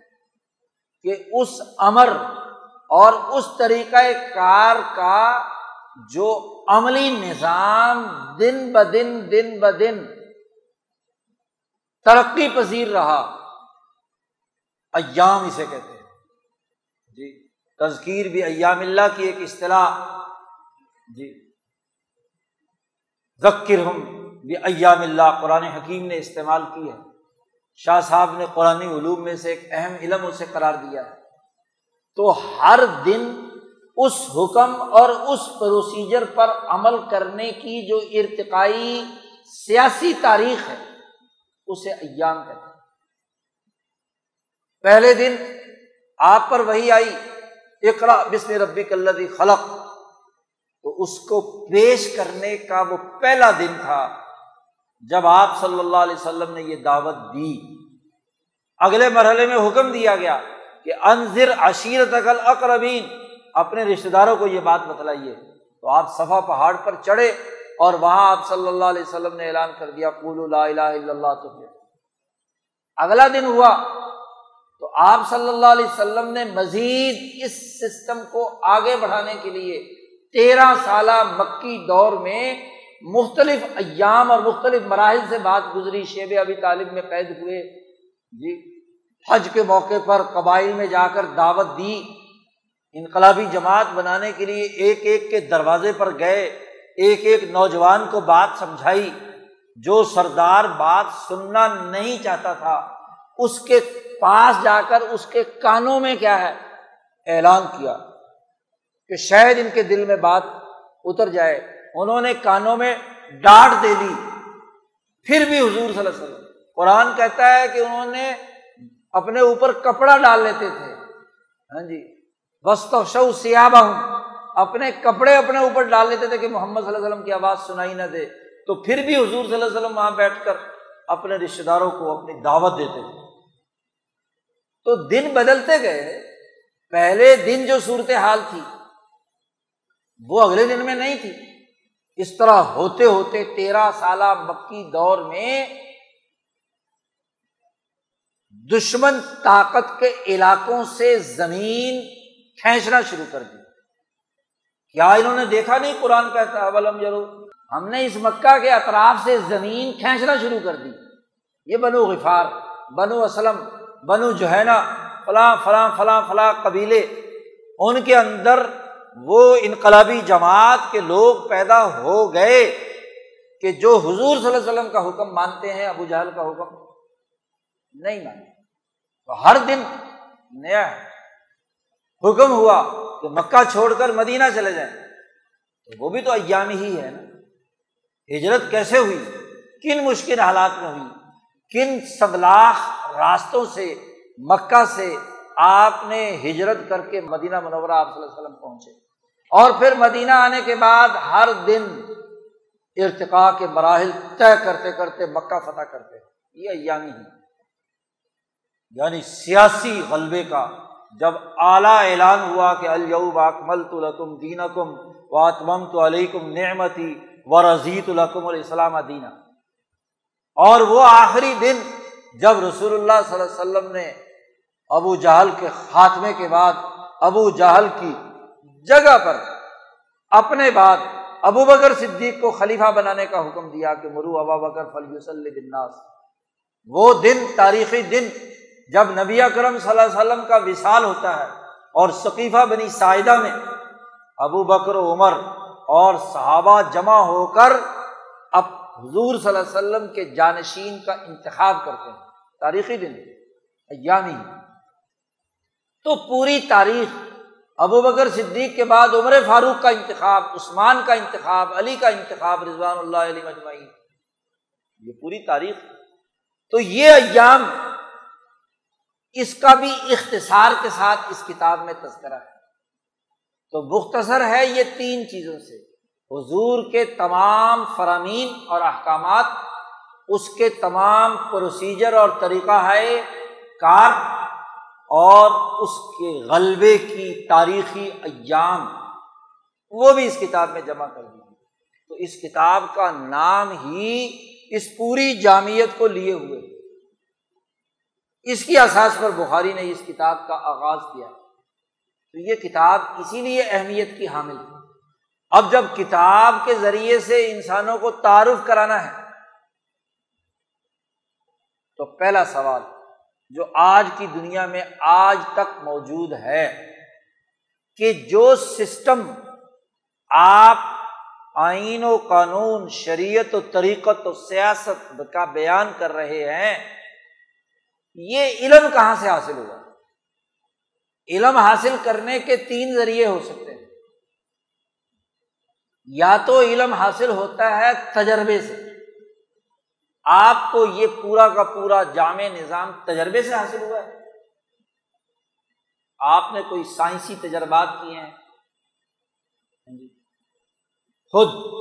کہ اس امر اور اس طریقۂ کار کا جو عملی نظام دن بدن دن بدن ترقی پذیر رہا۔ ایام اسے کہتے ہیں۔ جی تذکیر بھی ایام اللہ کی ایک اصطلاح۔ جی ذکر ہم بھی ایام اللہ، قرآن حکیم نے استعمال کی ہے۔ شاہ صاحب نے قرآن علوم میں سے ایک اہم علم اسے قرار دیا ہے۔ تو ہر دن اس حکم اور اس پروسیجر پر عمل کرنے کی جو ارتقائی سیاسی تاریخ ہے، اسے ایام کہتے ہیں۔ پہلے دن آپ پر وہی آئی اقرا بسم ربی کلدی خلق۔ تو اس کو پیش کرنے کا وہ پہلا دن تھا جب آپ صلی اللہ علیہ وسلم نے یہ دعوت دی۔ اگلے مرحلے میں حکم دیا گیا کہ انضر عشیرت اقل اقربین اپنے رشتے داروں کو یہ بات بتلائیے۔ تو آپ صفا پہاڑ پر چڑھے اور وہاں آپ صلی اللہ علیہ وسلم نے اعلان کر دیا لا الہ الا اللہ تو اگلا دن ہوا تو آپ صلی اللہ علیہ وسلم نے مزید اس سسٹم کو آگے بڑھانے کے لیے تیرہ سالہ مکی دور میں مختلف ایام اور مختلف مراحل سے بات گزری، شیب ابھی طالب میں قید ہوئے۔ جی حج کے موقع پر قبائل میں جا کر دعوت دی۔ انقلابی جماعت بنانے کے لیے ایک ایک کے دروازے پر گئے۔ ایک ایک نوجوان کو بات سمجھائی۔ جو سردار بات سننا نہیں چاہتا تھا اس کے پاس جا کر اس کے کانوں میں کیا ہے؟ اعلان کیا کہ شاید ان کے دل میں بات اتر جائے۔ انہوں نے کانوں میں ڈانٹ دے دی۔ پھر بھی حضور صلی اللہ علیہ وسلم، قرآن کہتا ہے کہ انہوں نے اپنے اوپر کپڑا ڈال لیتے تھے۔ ہاں جی۔ بس تو شو سیابہ ہوں اپنے کپڑے اپنے اوپر ڈال لیتے تھے کہ محمد صلی اللہ علیہ وسلم کی آواز سنائی نہ دے۔ تو پھر بھی حضور صلی اللہ علیہ وسلم وہاں بیٹھ کر اپنے رشتے داروں کو اپنی دعوت دیتے تھے۔ تو دن بدلتے گئے۔ پہلے دن جو صورت حال تھی، وہ اگلے دن میں نہیں تھی۔ اس طرح ہوتے ہوتے تیرہ سالہ مکی دور میں دشمن طاقت کے علاقوں سے زمین کھینچنا شروع کر دی۔ کیا انہوں نے دیکھا نہیں قرآن کہتا اولم ضرور ہم نے اس مکہ کے اطراف سے زمین کھینچنا شروع کر دی۔ یہ بنو غفار، بنو اسلم بنو جوہینا فلاں فلاں فلاں فلاں قبیلے، ان کے اندر وہ انقلابی جماعت کے لوگ پیدا ہو گئے کہ جو حضور صلی اللہ علیہ وسلم کا حکم مانتے ہیں، ابو جہل کا حکم نہیں مانتے۔ تو ہر دن نیا ہے حکم ہوا کہ مکہ چھوڑ کر مدینہ چلے جائیں۔ تو وہ بھی تو ایام ہی ہے نا۔ ہجرت کیسے ہوئی؟ کن مشکل حالات میں ہوئی؟ کن سبلاخ راستوں سے، مکہ سے آپ نے ہجرت کر کے مدینہ منورہ آپ صلی اللہ علیہ وسلم پہنچے۔ اور پھر مدینہ آنے کے بعد ہر دن ارتقا کے مراحل طے کرتے کرتے مکہ فتح کرتے یہ ایامی یعنی سیاسی غلبے کا جب اعلیٰ اعلان ہوا کہ الب اکمل تو لکم دین کم واتمم تو علیہ کم نعمتی و رضیت الحکم الاسلام دینا۔ اور وہ آخری دن جب رسول اللہ صلی اللہ علیہ وسلم نے ابو جہل کے خاتمے کے بعد ابو جہل کی جگہ پر اپنے بعد ابو بکر صدیق کو خلیفہ بنانے کا حکم دیا کہ مرو ابا بکر فلی بناس وہ دن، تاریخی دن جب نبی اکرم صلی اللہ علیہ وسلم کا وصال ہوتا ہے اور ثقیفہ بنی سائدہ میں ابو بکر، عمر اور صحابہ جمع ہو کر حضور صلی اللہ علیہ وسلم کے جانشین کا انتخاب کرتے ہیں، تاریخی دن، ایامی۔ تو پوری تاریخ ابو بکر صدیق کے بعد، عمر فاروق کا انتخاب، عثمان کا انتخاب، علی کا انتخاب، رضوان اللہ علیہ مجمعین یہ پوری تاریخ۔ تو یہ ایام اس کا بھی اختصار کے ساتھ اس کتاب میں تذکرہ ہے۔ تو مختصر ہے یہ تین چیزوں سے۔ حضور کے تمام فرامین اور احکامات، اس کے تمام پروسیجر اور طریقہ ہے کار اور اس کے غلبے کی تاریخی ایام۔ وہ بھی اس کتاب میں جمع کر دی تو اس کتاب کا نام ہی اس پوری جامعت کو لیے ہوئے۔ اس کی اساس پر بخاری نے اس کتاب کا آغاز کیا۔ تو یہ کتاب اسی لیے اہمیت کی حامل تھی اب جب کتاب کے ذریعے سے انسانوں کو تعارف کرانا ہے، تو پہلا سوال جو آج کی دنیا میں آج تک موجود ہے، کہ جو سسٹم آپ آئین و قانون، شریعت و طریقت و سیاست کا بیان کر رہے ہیں، یہ علم کہاں سے حاصل ہوا علم حاصل کرنے کے تین ذریعے ہو سکتے یا تو علم حاصل ہوتا ہے تجربے سے۔ آپ کو یہ پورا کا پورا جامع نظام تجربے سے حاصل ہوا ہے۔ آپ نے کوئی سائنسی تجربات کیے ہیں؟ ہاں جی۔ خود۔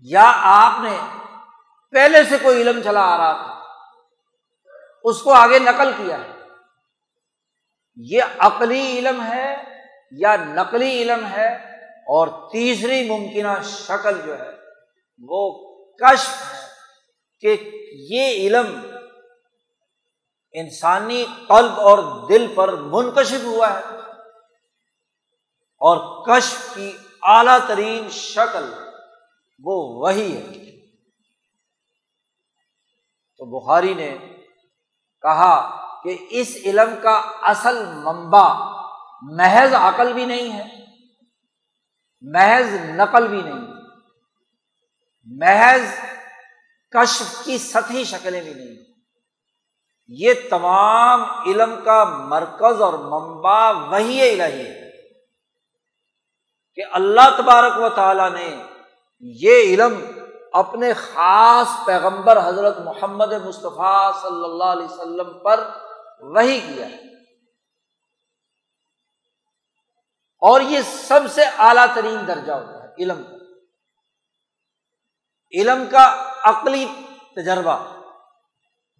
یا آپ نے پہلے سے کوئی علم چلا آ رہا تھا؟ اس کو آگے نقل کیا ہے؟ یہ عقلی علم ہے یا نقلی علم ہے؟ اور تیسری ممکنہ شکل جو ہے، وہ کشف ہے کہ یہ علم انسانی قلب اور دل پر منکشف ہوا ہے اور کشف کی اعلی ترین شکل وہ وہی ہے۔ تو بخاری نے کہا کہ اس علم کا اصل منبع محض عقل بھی نہیں ہے۔ محض نقل بھی نہیں، محض کشف کی سطحی شکلیں بھی نہیں۔ یہ تمام علم کا مرکز اور منبع وہی الہی ہے کہ اللہ تبارک و تعالیٰ نے یہ علم اپنے خاص پیغمبر حضرت محمد مصطفیٰ صلی اللہ علیہ وسلم پر وہی کیا ہے۔ اور یہ سب سے اعلیٰ ترین درجہ ہوتا ہے، علم کا۔ علم کا عقلی تجربہ۔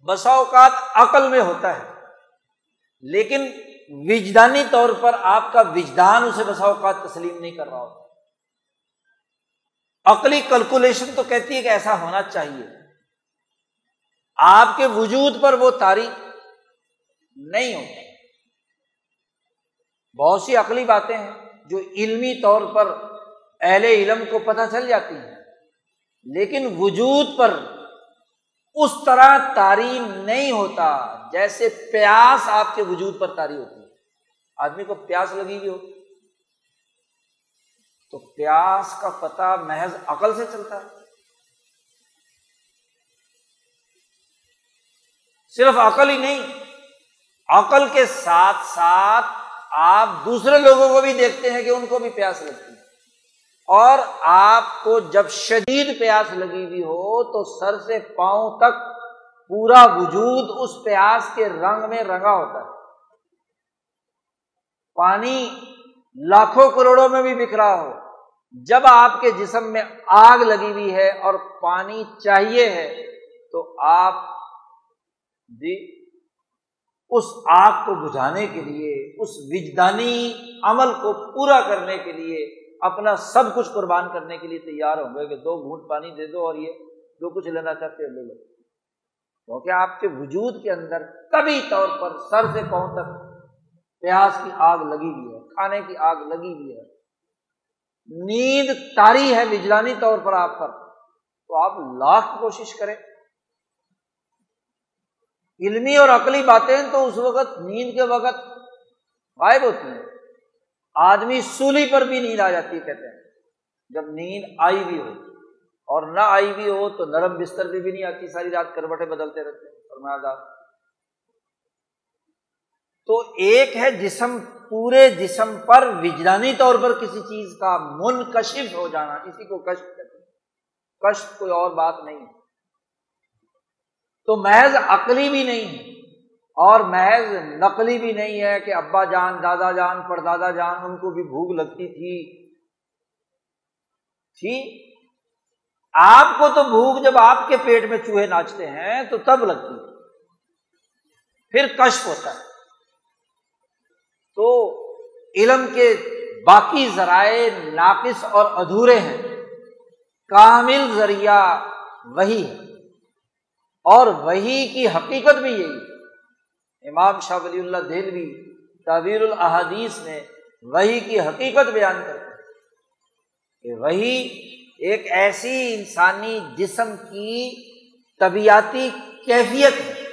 بسا اوقات عقل میں ہوتا ہے، لیکن وجدانی طور پر آپ کا وجدان اسے بسا اوقات تسلیم نہیں کر رہا ہوتا۔ عقلی کیلکولیشن تو کہتی ہے کہ ایسا ہونا چاہیے۔ آپ کے وجود پر وہ تاریخ نہیں ہوتی۔ بہت سی عقلی باتیں ہیں جو علمی طور پر اہل علم کو پتہ چل جاتی ہیں، لیکن وجود پر اس طرح تاری نہیں ہوتا جیسے پیاس آپ کے وجود پر تاری ہوتی ہے۔ آدمی کو پیاس لگی ہوئی ہو، تو پیاس کا پتہ محض عقل سے چلتا ہے۔ صرف عقل ہی نہیں، عقل کے ساتھ ساتھ آپ دوسرے لوگوں کو بھی دیکھتے ہیں کہ ان کو بھی پیاس لگتی ہے۔ اور آپ کو جب شدید پیاس لگی ہوئی ہو تو سر سے پاؤں تک پورا وجود اس پیاس کے رنگ میں رنگا ہوتا ہے۔ پانی لاکھوں کروڑوں میں بھی بکھرا ہو۔ جب آپ کے جسم میں آگ لگی ہوئی ہے اور پانی چاہیے ہے تو آپ جی اس آگ کو بجھانے کے لیے، اس وجدانی عمل کو پورا کرنے کے لیے، اپنا سب کچھ قربان کرنے کے لیے تیار ہوں گے کہ دو گھونٹ پانی دے دو اور یہ جو کچھ لینا چاہتے لے لو۔ کیونکہ آپ کے وجود کے اندر کبھی طور پر سر سے پاؤں تک پیاس کی آگ لگی ہوئی ہے، کھانے کی آگ لگی ہوئی ہے۔ نیند تاری ہے وجلانی طور پر آپ پر۔ تو آپ لاکھ کوشش کریں۔ علمی اور عقلی باتیں تو اس وقت نیند کے وقت غائب ہوتی ہیں۔ آدمی سولی پر بھی نیند آ جاتی کہتے ہیں۔ جب نیند آئی بھی ہو اور نہ آئی بھی ہو تو نرم بستر بھی, بھی نہیں آتی ساری رات کروٹیں بدلتے رہتے ہیں۔ تو ایک ہے جسم پورے جسم پر وجدانی طور پر کسی چیز کا منکشف ہو جانا کسی کو کشف کہتے ہیں۔ کشف کوئی اور بات نہیں ہے۔ تو محض عقلی بھی نہیں ہے اور محض نقلی بھی نہیں ہے کہ ابا جان، دادا جان پر دادا جان، ان کو بھی بھوک لگتی تھی۔ تھی؟ آپ کو تو بھوک جب آپ کے پیٹ میں چوہے ناچتے ہیں تو تب لگتی پھر کشف ہوتا ہے۔ تو علم کے باقی ذرائع ناقص اور ادھورے ہیں۔ کامل ذریعہ وہی ہے۔ اور وہی کی حقیقت بھی یہی ہے۔ امام شاہ ولی اللہ دہلوی تعبیر الحادیث میں وہی کی حقیقت بیان کرتے ہیں کہ وہی ایک ایسی انسانی جسم کی طبیعتی کیفیت ہے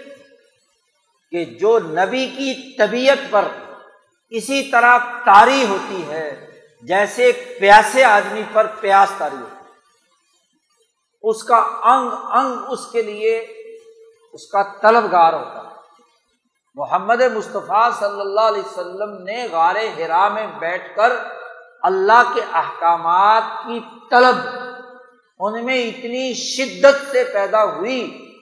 کہ جو نبی کی طبیعت پر اسی طرح تاری ہوتی ہے، جیسے پیاسے آدمی پر پیاس تاری ہوتی ہے۔ اس کا انگ انگ اس کے لیے اس کا طلبگار ہوتا ہے۔ محمد مصطفیٰ صلی اللہ علیہ وسلم نے غار ہرا میں بیٹھ کر اللہ کے احکامات کی طلب، ان میں اتنی شدت سے پیدا ہوئی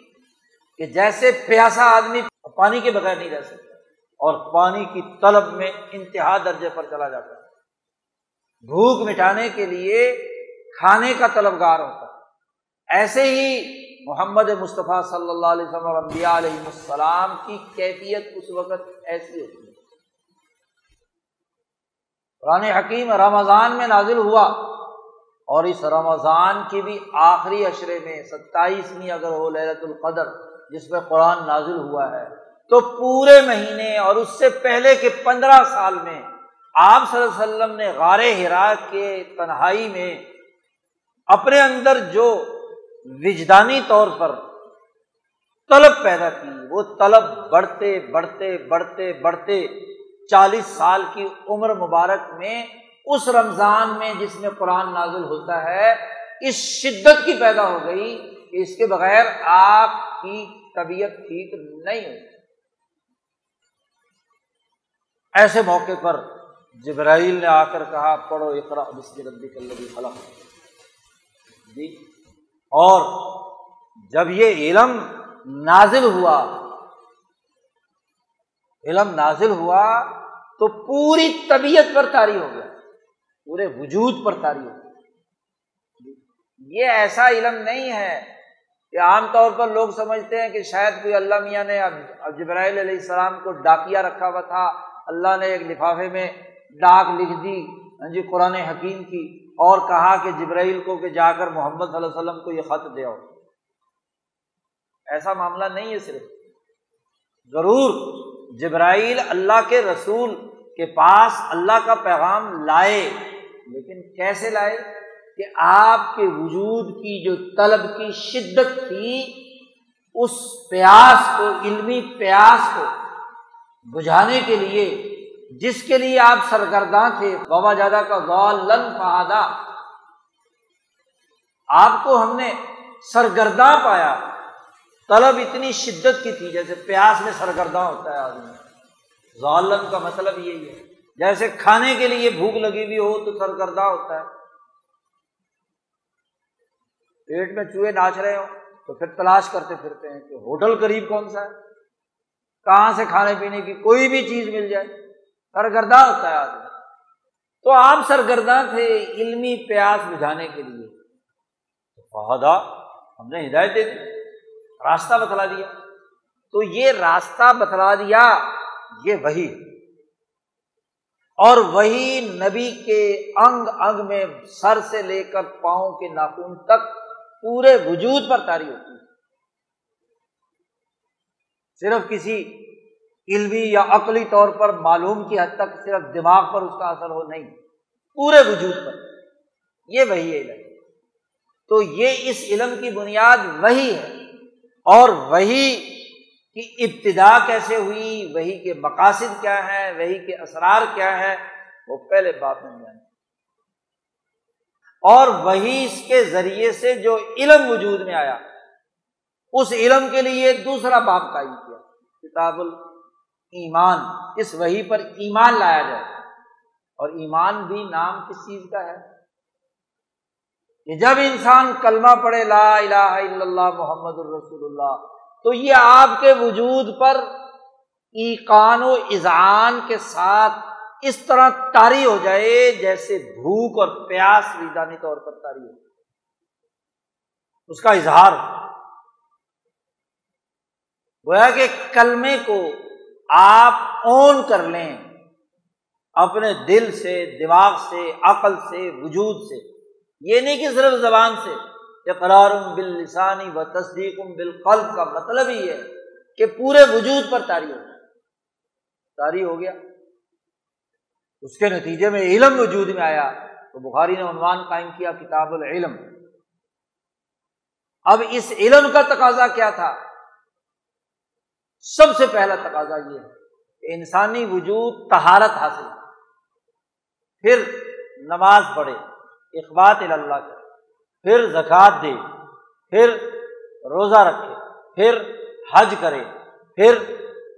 کہ جیسے پیاسا آدمی پانی کے بغیر نہیں رہ سکتا اور پانی کی طلب میں انتہا درجے پر چلا جاتا ہے۔ بھوک مٹانے کے لیے کھانے کا طلبگار ہوتا ہے۔ ایسے ہی محمد مصطفیٰ صلی اللہ علیہ وسلم ربیہ علیہ السلام کی کیفیت اس وقت ایسی ہوتی ہے۔ قرآن حکیم رمضان میں نازل ہوا اور اس رمضان کی بھی آخری اشرے میں ستائیسویں اگر ہو لہرت القدر جس میں قرآن نازل ہوا ہے، تو پورے مہینے اور اس سے پہلے کے پندرہ سال میں آپ صلی اللہ علیہ وسلم نے غار ہرا کے تنہائی میں اپنے اندر جو وجدانی طور پر طلب پیدا کی۔ وہ طلب بڑھتے بڑھتے بڑھتے بڑھتے چالیس سال کی عمر مبارک میں اس رمضان میں جس میں قرآن نازل ہوتا ہے، اس شدت کی پیدا ہو گئی کہ اس کے بغیر آپ کی طبیعت ٹھیک نہیں ہوتی۔ ایسے موقع پر جبرائیل نے آ کر کہا، پڑھو اقرا بسم ربی کلبی خلق۔ جی۔ اور جب یہ علم نازل ہوا، علم نازل ہوا تو پوری طبیعت پر تاری ہو گیا، پورے وجود پر تاری ہو گیا۔ یہ ایسا علم نہیں ہے کہ عام طور پر لوگ سمجھتے ہیں کہ شاید کوئی اللہ میاں نے جبرائیل علیہ السلام کو ڈاکیا رکھا ہوا تھا، اللہ نے ایک لفافے میں ڈاک لکھ دی۔ ہاں جی قرآن حکیم کی اور کہا کہ جبرائیل کو کہ جا کر محمد صلی اللہ علیہ وسلم کو یہ خط دے آؤ۔ ایسا معاملہ نہیں ہے صرف۔ ضرور جبرائیل اللہ کے رسول کے پاس اللہ کا پیغام لائے، لیکن کیسے لائے؟ کہ آپ کے وجود کی جو طلب کی شدت تھی، اس پیاس کو، علمی پیاس کو بجھانے کے لیے جس کے لیے آپ سرگرداں تھے، بابا جادہ کا غالن فہادہ۔ آپ کو ہم نے سرگرداں پایا۔ طلب اتنی شدت کی تھی، جیسے پیاس میں سرگرداں ہوتا ہے آدمی۔ غالن کا مطلب یہی ہے۔ جیسے کھانے کے لیے بھوک لگی ہوئی ہو تو سرگرداں ہوتا ہے۔ پیٹ میں چوہے ناچ رہے ہوں تو پھر تلاش کرتے پھرتے ہیں کہ ہوٹل قریب کون سا ہے؟ کہاں سے کھانے پینے کی کوئی بھی چیز مل جائے۔ سرگردہ ہوتا ہے آدمی۔ تو آپ سرگرداں تھے علمی پیاس بجھانے کے لیے۔ فہدا ہم نے ہدایت دے دی، راستہ بتلا دیا۔ تو یہ راستہ بتلا دیا، یہ وہی۔ اور وہی نبی کے انگ انگ میں سر سے لے کر پاؤں کے ناخن تک پورے وجود پر تاری ہوتی۔ ہے صرف کسی علمی یا عقلی طور پر معلوم کی حد تک صرف دماغ پر اس کا اثر ہو نہیں، پورے وجود پر۔ یہ وہی علم تو یہ اس علم کی بنیاد وہی ہے۔ اور وہی کی ابتدا کیسے ہوئی، وہی کے مقاصد کیا ہے وہی کے اسرار کیا ہے وہ پہلے بات میں جانے اور وہی اس کے ذریعے سے جو علم وجود میں آیا، اس علم کے لیے دوسرا باپ قائم کیا۔ کتاب ایمان، اس وہی پر ایمان لایا جائے۔ اور ایمان بھی نام کس چیز کا ہے؟ کہ جب انسان کلمہ پڑھے لا الہ الا اللہ محمد الرسول اللہ، تو یہ آپ کے وجود پر ایقان و اذعان کے ساتھ اس طرح تاری ہو جائے جیسے بھوک اور پیاس ویدانی طور پر تاری ہو اس کا اظہار گویا کہ کلمے کو آپ اون کر لیں اپنے دل سے، دماغ سے، عقل سے، وجود سے۔ یہ نہیں کہ صرف زبان سے۔ اقرار بال لسانی و تصدیق بالقلب کا مطلب ہی ہے کہ پورے وجود پر تاری ہو تاری ہو گیا۔ اس کے نتیجے میں علم وجود میں آیا۔ تو بخاری نے عنوان قائم کیا، کتاب العلم۔ اب اس علم کا تقاضا کیا تھا؟ سب سے پہلا تقاضا یہ ہے کہ انسانی وجود تہارت حاصل پھر نماز پڑھے، اخبات اللہ کرے، پھر زکوٰۃ دے، پھر روزہ رکھے، پھر حج کرے، پھر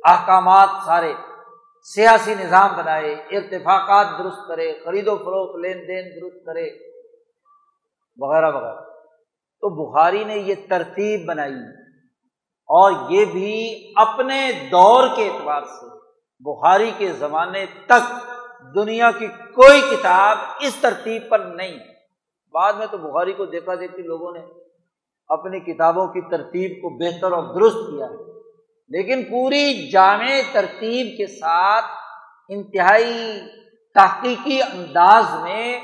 احکامات سارے سیاسی نظام بنائے، ارتفاقات درست کرے، خرید و فروخت، لین دین درست کرے، وغیرہ وغیرہ۔ تو بخاری نے یہ ترتیب بنائی۔ اور یہ بھی اپنے دور کے اعتبار سے بخاری کے زمانے تک دنیا کی کوئی کتاب اس ترتیب پر نہیں بعد میں تو بخاری کو دیکھا دیکھتی لوگوں نے اپنی کتابوں کی ترتیب کو بہتر اور درست کیا ہے۔ لیکن پوری جامع ترتیب کے ساتھ انتہائی تحقیقی انداز میں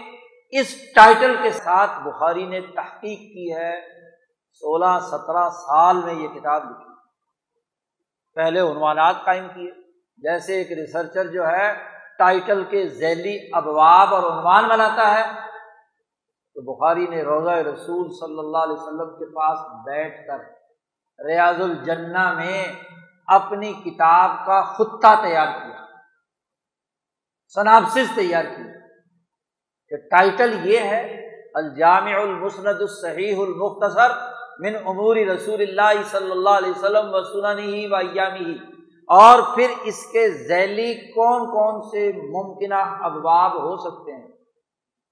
اس ٹائٹل کے ساتھ بخاری نے تحقیق کی ہے۔ سولہ سترہ سال میں یہ کتاب لکھی۔ پہلے عنوانات قائم کیے۔ جیسے ایک ریسرچر جو ہے ٹائٹل کے ذیلی ابواب اور عنوان بناتا ہے۔ تو بخاری نے روزہ رسول صلی اللہ علیہ وسلم کے پاس بیٹھ کر ریاض الجنہ میں اپنی کتاب کا خطہ تیار کیا۔ سنابسس تیار کی کہ ٹائٹل یہ ہے، الجامع المسند الصحیح المختصر۔ من عموری رسول اللہ صلی اللہ علیہ وسلم و سننی و ایامی ہی اور پھر اس کے ذیلی کون کون سے ممکنہ ابواب ہو سکتے ہیں؟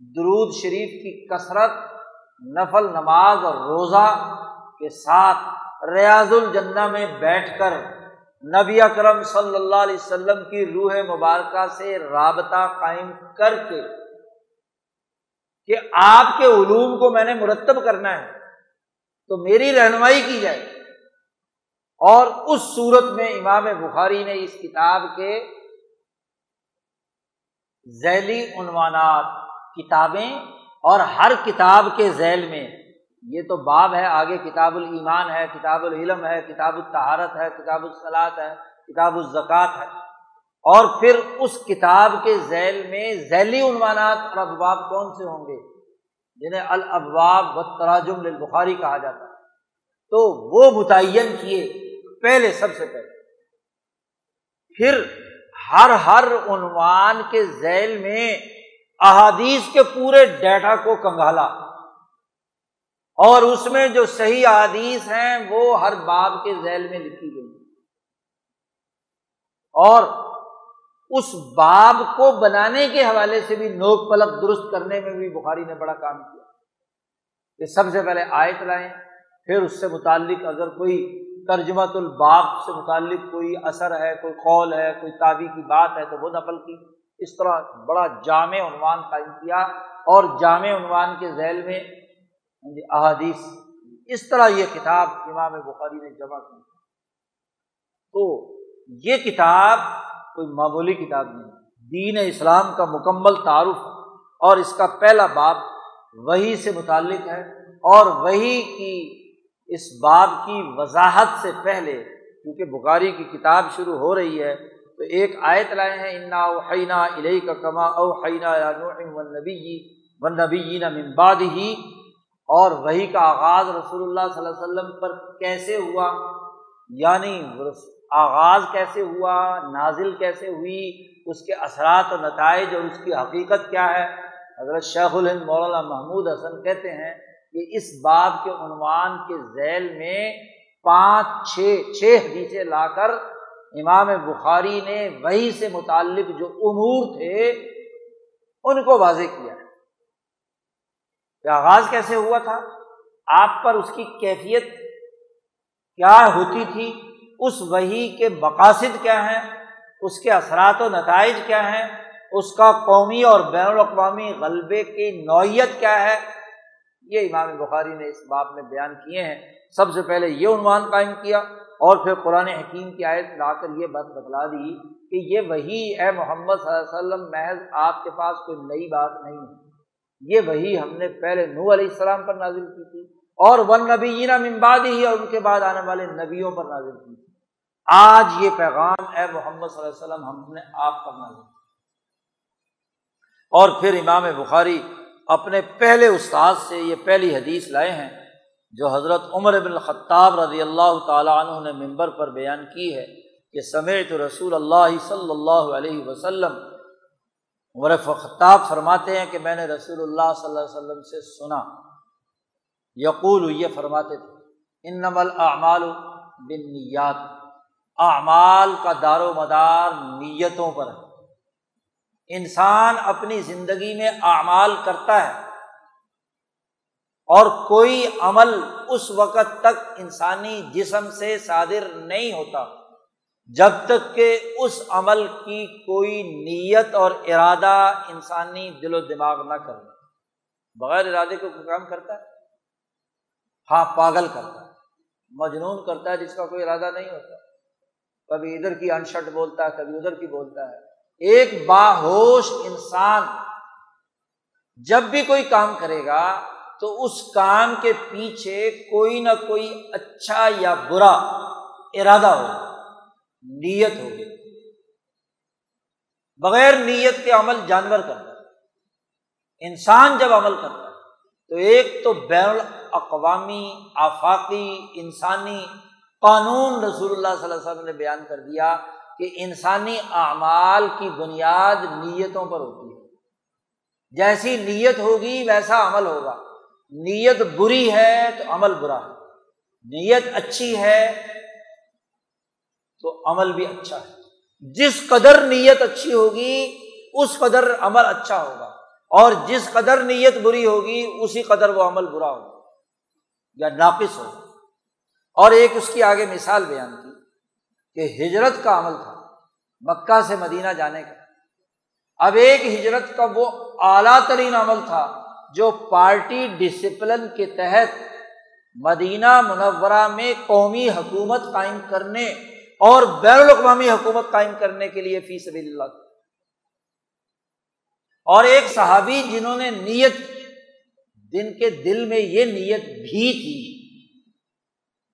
درود شریف کی کثرت، نفل نماز اور روزہ کے ساتھ ریاض الجنہ میں بیٹھ کر نبی اکرم صلی اللہ علیہ وسلم کی روح مبارکہ سے رابطہ قائم کر کے کہ آپ کے علوم کو میں نے مرتب کرنا ہے۔ تو میری رہنمائی کی جائے۔ اور اس صورت میں امام بخاری نے اس کتاب کے ذیلی عنوانات، کتابیں اور ہر کتاب کے ذیل میں، یہ تو باب ہے، آگے کتاب الایمان ہے، کتاب العلم ہے، کتاب الطہارت ہے، کتاب الصلاط ہے، کتاب الزکوٰۃ ہے۔ اور پھر اس کتاب کے ذیل میں ذیلی عنوانات اور ابواب کون سے ہوں گے؟ جنہیں الابواب و تراجم البخاری کہا جاتا ہے۔ تو وہ متعین کیے پہلے سب سے پہلے۔ پھر ہر ہر عنوان کے ذیل میں احادیث کے پورے ڈیٹا کو کنگالا اور اس میں جو صحیح احادیث ہیں وہ ہر باب کے ذیل میں لکھی گئی۔ اور اس باب کو بنانے کے حوالے سے بھی نوک پلک درست کرنے میں بھی بخاری نے بڑا کام کیا۔ کہ سب سے پہلے آیت لائیں، پھر اس سے متعلق اگر کوئی ترجمت الباب سے متعلق کوئی اثر ہے، کوئی قول ہے، کوئی تعبی کی بات ہے، تو وہ نقل کی۔ اس طرح بڑا جامع عنوان قائم کیا اور جامع عنوان کے ذیل میں ہاں جی، احادیث، اس طرح یہ کتاب امام بخاری نے جمع کی۔ تو یہ کتاب کوئی معمولی کتاب نہیں دین اسلام کا مکمل تعارف اور اس کا پہلا باب وہی سے متعلق ہے۔ اور وہی کی اس باب کی وضاحت سے پہلے، کیونکہ بخاری کی کتاب شروع ہو رہی ہے، تو ایک آیت لائے ہیں، انا اوحینا علیہ کا کما اوحینا ون نبی ون نبی ممباد ہی اور وہی کا آغاز رسول اللہ صلی اللہ علیہ وسلم پر کیسے ہوا؟ یعنی آغاز کیسے ہوا، نازل کیسے ہوئی، اس کے اثرات و نتائج اور اس کی حقیقت کیا ہے؟ حضرت شیخ الہند مولانا محمود حسن کہتے ہیں کہ اس باب کے عنوان کے ذیل میں پانچ، چھ چھ حدیثیں لا کر امام بخاری نے وہی سے متعلق جو امور تھے، ان کو واضح کیا ہے۔ کہ آغاز کیسے ہوا تھا؟ آپ پر اس کی کیفیت کیا ہوتی تھی؟ اس وہی کے مقاصد کیا ہیں؟ اس کے اثرات و نتائج کیا ہیں؟ اس کا قومی اور بین الاقوامی غلبے کی نوعیت کیا ہے؟ یہ امام بخاری نے اس بات میں بیان کیے ہیں۔ سب سے پہلے یہ عنوان قائم کیا اور پھر قرآن حکیم کی آیت لا کر یہ بات بتلا دی کہ یہ وہی اے محمد صلی اللہ علیہ وسلم، محض آپ کے پاس کوئی نئی بات نہیں ہے۔ یہ وہی ہم نے پہلے نو علیہ السلام پر نازل کی تھی اور ون نبی ممباد ہی اور ان کے بعد آنے والے نبیوں پر نازل کی تھی۔ آج یہ پیغام اے محمد صلی اللہ علیہ وسلم، ہم نے آپ کا نازل اور پھر امام بخاری اپنے پہلے استاد سے یہ پہلی حدیث لائے ہیں، جو حضرت عمر بن الخطاب رضی اللہ تعالیٰ عنہ نے ممبر پر بیان کی ہے کہ سمیت رسول اللہ صلی اللہ علیہ وسلم۔ عمر خطاب فرماتے ہیں کہ میں نے رسول اللہ صلی اللہ علیہ وسلم سے سنا۔ یقول، یہ فرماتے تھے ان نمل اعمال بن نیات اعمال کا دار و مدار نیتوں پر ہے۔ انسان اپنی زندگی میں اعمال کرتا ہے اور کوئی عمل اس وقت تک انسانی جسم سے صادر نہیں ہوتا، جب تک کہ اس عمل کی کوئی نیت اور ارادہ انسانی دل و دماغ نہ کرے۔ بغیر ارادے کو کام کرتا ہے؟ ہاں پاگل کرتا ہے، مجنون کرتا ہے جس کا کوئی ارادہ نہیں ہوتا۔ کبھی ادھر کی انشٹ بولتا ہے، کبھی ادھر کی بولتا ہے۔ ایک باہوش انسان جب بھی کوئی کام کرے گا تو اس کام کے پیچھے کوئی نہ کوئی اچھا یا برا ارادہ ہوگا، نیت ہوگی۔ بغیر نیت کے عمل جانور کرتا ہے۔ انسان جب عمل کرتا ہے تو ایک تو بین الاقوامی، آفاقی، انسانی قانون رسول اللہ صلی اللہ علیہ وسلم نے بیان کر دیا کہ انسانی اعمال کی بنیاد نیتوں پر ہوتی ہے۔ جیسی نیت ہوگی ویسا عمل ہوگا۔ نیت بری ہے تو عمل برا ہے۔ نیت اچھی ہے تو عمل بھی اچھا ہے۔ جس قدر نیت اچھی ہوگی، اس قدر عمل اچھا ہوگا۔ اور جس قدر نیت بری ہوگی، اسی قدر وہ عمل برا ہوگا۔ یا ناقص ہوگا۔ اور ایک اس کی آگے مثال بیان کی کہ ہجرت کا عمل تھا، مکہ سے مدینہ جانے کا۔ اب ایک ہجرت کا وہ اعلیٰ ترین عمل تھا جو پارٹی ڈسپلن کے تحت مدینہ منورہ میں قومی حکومت قائم کرنے اور بین الاقوامی حکومت قائم کرنے کے لیے فی سبیل اللہ۔ اور ایک صحابی جنہوں نے نیت دن کے دل میں یہ نیت بھی تھی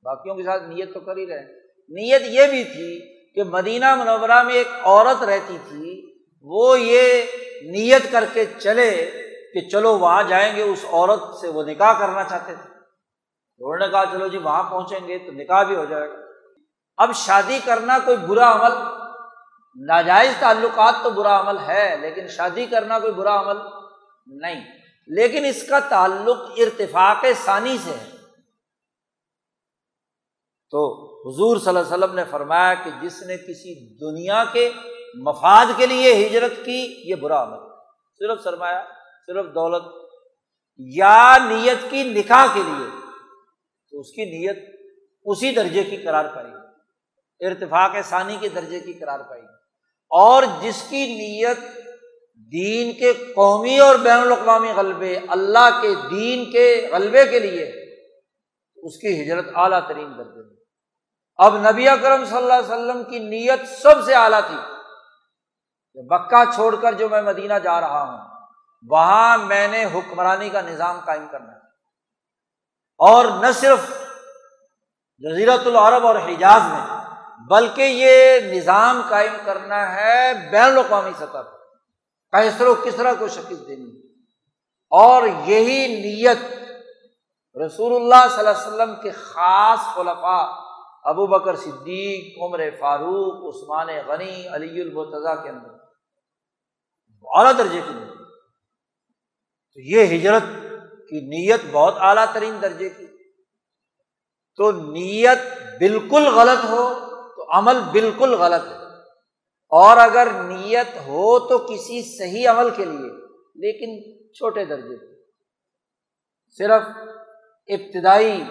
باقیوں کے ساتھ نیت تو کر ہی رہے نیت یہ بھی تھی کہ مدینہ منورہ میں ایک عورت رہتی تھی، وہ یہ نیت کر کے چلے کہ چلو وہاں جائیں گے، اس عورت سے وہ نکاح کرنا چاہتے تھے۔ انہوں نے کہا، چلو جی وہاں پہنچیں گے تو نکاح بھی ہو جائے گا۔ اب شادی کرنا کوئی برا عمل، ناجائز تعلقات تو برا عمل ہے، لیکن شادی کرنا کوئی برا عمل نہیں۔ لیکن اس کا تعلق ارتفاق ثانی سے ہے۔ تو حضور صلی اللہ علیہ وسلم نے فرمایا کہ جس نے کسی دنیا کے مفاد کے لیے ہجرت کی، یہ برا عمل صرف سرمایہ، صرف دولت یا نیت کی نکاح کے لیے، تو اس کی نیت اسی درجے کی قرار پائے گی ارتفاق ثانی کے درجے کی قرار پائے گی اور جس کی نیت دین کے قومی اور بین الاقوامی غلبے، اللہ کے دین کے غلبے کے لیے، اس کی ہجرت اعلیٰ ترین درجے میں۔ اب نبی اکرم صلی اللہ علیہ وسلم کی نیت سب سے اعلیٰ تھی بکا چھوڑ کر جو میں مدینہ جا رہا ہوں، وہاں میں نے حکمرانی کا نظام قائم کرنا ہے۔ اور نہ صرف جزیرت العرب اور حجاز میں، بلکہ یہ نظام قائم کرنا ہے بین الاقوامی سطح پر۔ کیسر و کسرا کو شکست دینی۔ اور یہی نیت رسول اللہ صلی اللہ علیہ وسلم کے خاص خلفاء ابو بکر صدیق، عمر فاروق، عثمان غنی، علی البتضا کے اندر۔ اعلیٰ درجے کی نیت تو یہ ہجرت کی نیت بہت اعلیٰ ترین درجے کی۔ تو نیت بالکل غلط ہو تو عمل بالکل غلط ہے۔ اور اگر نیت ہو تو کسی صحیح عمل کے لیے، لیکن چھوٹے درجے۔ صرف ابتدائی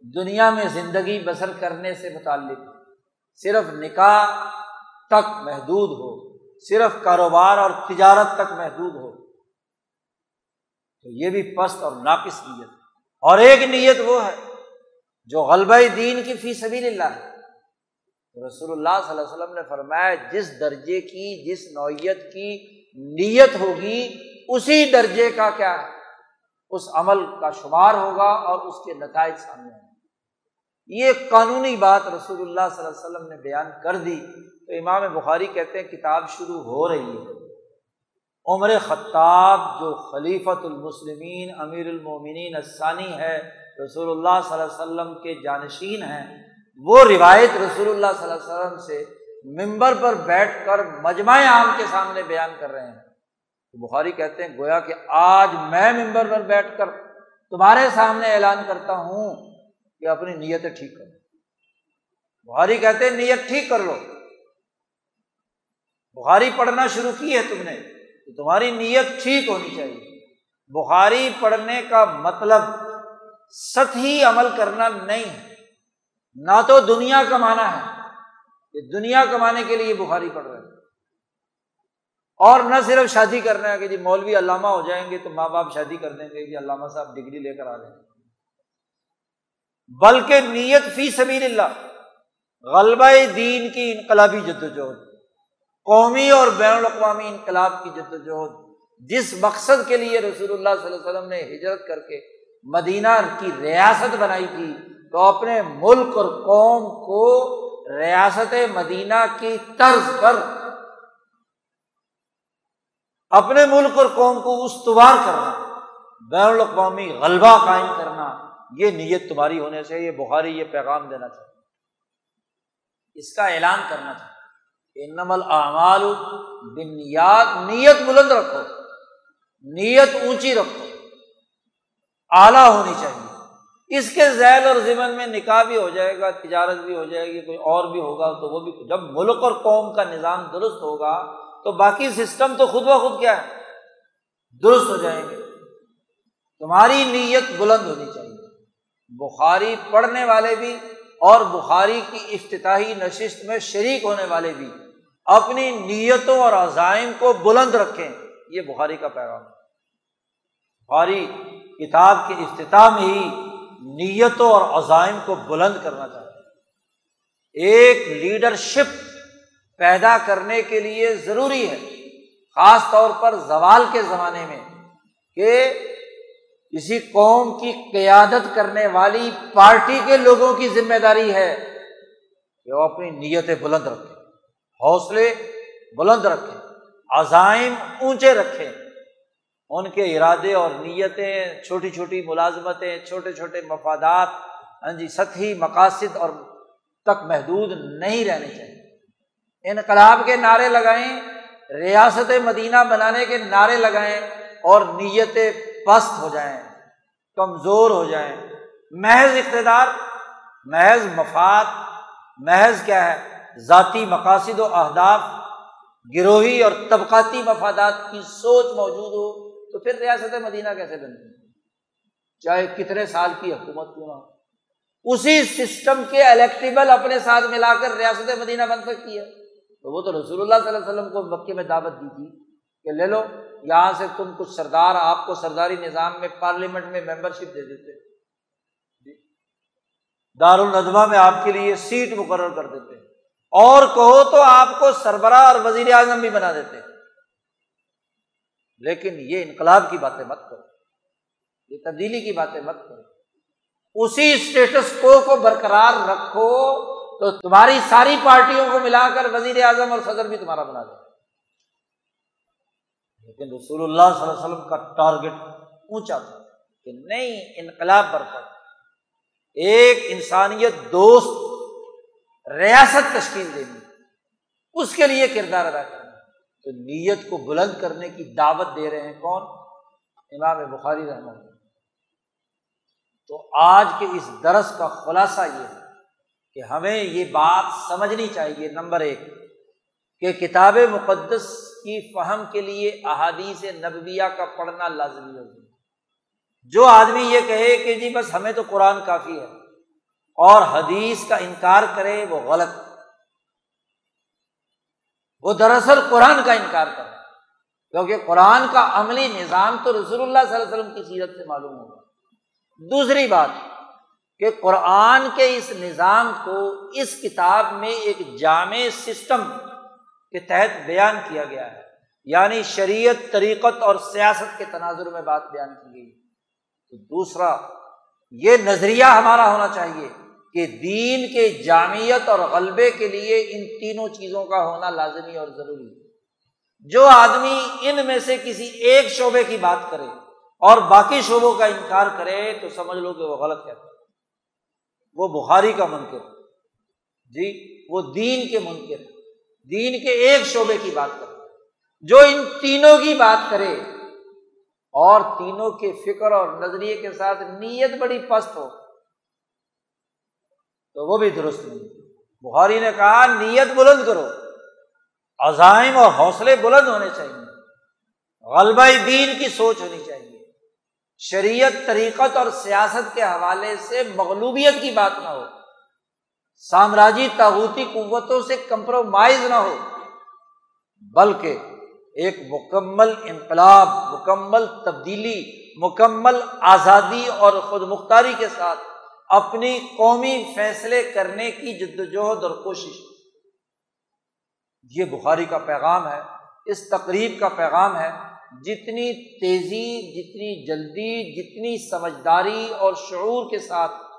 دنیا میں زندگی بسر کرنے سے متعلق صرف نکاح تک محدود ہو، صرف کاروبار اور تجارت تک محدود ہو۔ تو یہ بھی پست اور ناقص نیت۔ اور ایک نیت وہ ہے جو غلبہ دین کی فی سبیل اللہ ہے۔ رسول اللہ صلی اللہ علیہ وسلم نے فرمایا، جس درجے کی، جس نوعیت کی نیت ہوگی، اسی درجے کا کیا ہے؟ اس عمل کا شمار ہوگا اور اس کے نتائج سامنے آئیں۔ یہ قانونی بات رسول اللہ صلی اللہ علیہ وسلم نے بیان کر دی۔ تو امام بخاری کہتے ہیں کتاب شروع ہو رہی ہے۔ عمر خطاب جو خلیفۃ المسلمین، امیر المومنین الثانی ہے، رسول اللہ صلی اللہ علیہ وسلم کے جانشین ہیں، وہ روایت رسول اللہ صلی اللہ علیہ وسلم سے ممبر پر بیٹھ کر مجمع عام کے سامنے بیان کر رہے ہیں۔ بخاری کہتے ہیں، گویا کہ آج میں ممبر پر بیٹھ کر تمہارے سامنے اعلان کرتا ہوں کہ اپنی نیتیں ٹھیک کرو۔ بخاری کہتے ہیں نیت ٹھیک کر لو۔ بخاری پڑھنا شروع کی ہے تم نے تو تمہاری نیت ٹھیک ہونی چاہیے۔ بخاری پڑھنے کا مطلب سطحی عمل کرنا نہیں ہے۔ نہ تو دنیا کمانا ہے۔ کہ دنیا کمانے کے لیے بخاری پڑھ رہے ہیں۔ اور نہ صرف شادی کرنا ہے کہ جی مولوی علامہ ہو جائیں گے تو ماں باپ شادی کر دیں گے کہ جی علامہ صاحب ڈگری لے کر آ جائیں گے بلکہ نیت فی سبیل اللہ، غلبہ دین کی انقلابی جد وجہد قومی اور بین الاقوامی انقلاب کی جدوجہد، جس مقصد کے لیے رسول اللہ صلی اللہ علیہ وسلم نے ہجرت کر کے مدینہ کی ریاست بنائی تھی، تو اپنے ملک اور قوم کو ریاست مدینہ کی طرز پر اپنے ملک اور قوم کو استوار کرنا، بین الاقوامی غلبہ قائم کرنا یہ نیت تمہاری ہونے سے یہ بخاری یہ پیغام دینا چاہیے۔ اس کا اعلان کرنا چاہیے نمل اعمال بنیاد، نیت بلند رکھو۔ نیت اونچی رکھو۔ اعلیٰ ہونی چاہیے۔ اس کے ذیل اور ضمن میں نکاح بھی ہو جائے گا، تجارت بھی ہو جائے گی، کوئی اور بھی ہوگا تو وہ بھی، جب ملک اور قوم کا نظام درست ہوگا تو باقی سسٹم تو خود بخود کیا ہے؟ درست ہو جائیں گے۔ تمہاری نیت بلند ہونی چاہیے۔ بخاری پڑھنے والے بھی اور بخاری کی افتتاحی نشست میں شریک ہونے والے بھی اپنی نیتوں اور عزائم کو بلند رکھیں۔ یہ بخاری کا پیغام ہے۔ بخاری کتاب کے افتتاح میں ہی نیتوں اور عزائم کو بلند کرنا چاہتے ہیں۔ ایک لیڈرشپ پیدا کرنے کے لیے ضروری ہے، خاص طور پر زوال کے زمانے میں کہ کسی قوم کی قیادت کرنے والی پارٹی کے لوگوں کی ذمہ داری ہے کہ وہ اپنی نیتیں بلند رکھیں، حوصلے بلند رکھیں، عزائم اونچے رکھیں۔ ان کے ارادے اور نیتیں، چھوٹی چھوٹی ملازمتیں، چھوٹے چھوٹے مفادات ہاں جی سطحی مقاصد اور تک محدود نہیں رہنے چاہیے۔ انقلاب کے نعرے لگائیں، ریاست مدینہ بنانے کے نعرے لگائیں اور نیتیں پست ہو جائیں، کمزور ہو جائیں۔ محض اقتدار، محض مفاد، محض کیا ہے؟ ذاتی مقاصد و اہداف، گروہی اور طبقاتی مفادات کی سوچ موجود ہو تو پھر ریاست مدینہ کیسے بنتی چاہے کتنے سال کی حکومت کیوں نہ ہو۔ اسی سسٹم کے الیکٹیبل اپنے ساتھ ملا کر ریاست مدینہ بن سکتی ہے تو وہ تو رسول اللہ صلی اللہ علیہ وسلم کو مکے میں دعوت دی تھی۔ کہ لے لو، یہاں سے تم کچھ سردار، آپ کو سرداری نظام میں، پارلیمنٹ میں ممبر شپ دے دیتے۔ جی۔ میں آپ کے لیے سیٹ مقرر کر دیتے۔ اور کہو تو آپ کو سربراہ اور وزیر اعظم بھی بنا دیتے۔ لیکن یہ انقلاب کی باتیں مت کرو۔ یہ تبدیلی کی باتیں مت کرو۔ اسی اسٹیٹس کو برقرار رکھو تو تمہاری ساری پارٹیوں کو ملا کر وزیر اعظم اور صدر بھی تمہارا بنا دے لیکن رسول اللہ صلی اللہ علیہ وسلم کا ٹارگیٹ اونچا تھا کہ نہیں، انقلاب برپا۔ ایک انسانیت دوست ریاست تشکیل دینی اس کے لیے کردار ادا کرنا۔ تو نیت کو بلند کرنے کی دعوت دے رہے ہیں کون؟ امام بخاری رحمٰ تو آج کے اس درس کا خلاصہ یہ ہے کہ ہمیں یہ بات سمجھنی چاہیے، نمبر ایک۔ کہ کتاب مقدس کی فہم کے لیے احادیث نبویہ کا پڑھنا لازمی ہوگی جو آدمی یہ کہے کہ جی بس ہمیں تو قرآن کافی ہے اور حدیث کا انکار کرے وہ غلط۔ وہ دراصل قرآن کا انکار کرے۔ کیونکہ قرآن کا عملی نظام تو رسول اللہ صلی اللہ علیہ وسلم کی سیرت سے معلوم ہوگا۔ دوسری بات کہ قرآن کے اس نظام کو اس کتاب میں ایک جامع سسٹم کے تحت بیان کیا گیا ہے۔ یعنی شریعت، طریقت اور سیاست کے تناظر میں بات بیان کی گئی۔ تو دوسرا، یہ نظریہ ہمارا ہونا چاہیے کہ دین کے جامعت اور غلبے کے لیے ان تینوں چیزوں کا ہونا لازمی اور ضروری۔ ہے جو آدمی ان میں سے کسی ایک شعبے کی بات کرے اور باقی شعبوں کا انکار کرے تو سمجھ لو کہ وہ غلط کہتا ہے۔ وہ بخاری کا منکر۔ جی وہ دین کے منکر۔ دین کے ایک شعبے کی بات کرے جو ان تینوں کی بات کرے اور تینوں کے فکر اور نظریے کے ساتھ نیت بڑی پست ہو، تو وہ بھی درست نہیں۔ بخاری نے کہا، نیت بلند کرو، عزائم اور حوصلے بلند ہونے چاہیے۔ غلبہ دین کی سوچ ہونی چاہیے۔ شریعت، طریقت اور سیاست کے حوالے سے مغلوبیت کی بات نہ ہو۔ سامراجی تاغوتی قوتوں سے کمپرومائز نہ ہو، بلکہ ایک مکمل انقلاب، مکمل تبدیلی، مکمل آزادی اور خود مختاری کے ساتھ اپنی قومی فیصلے کرنے کی جد وجہد اور کوشش۔ یہ بخاری کا پیغام ہے، اس تقریب کا پیغام ہے، جتنی تیزی، جتنی جلدی، جتنی سمجھداری اور شعور کے ساتھ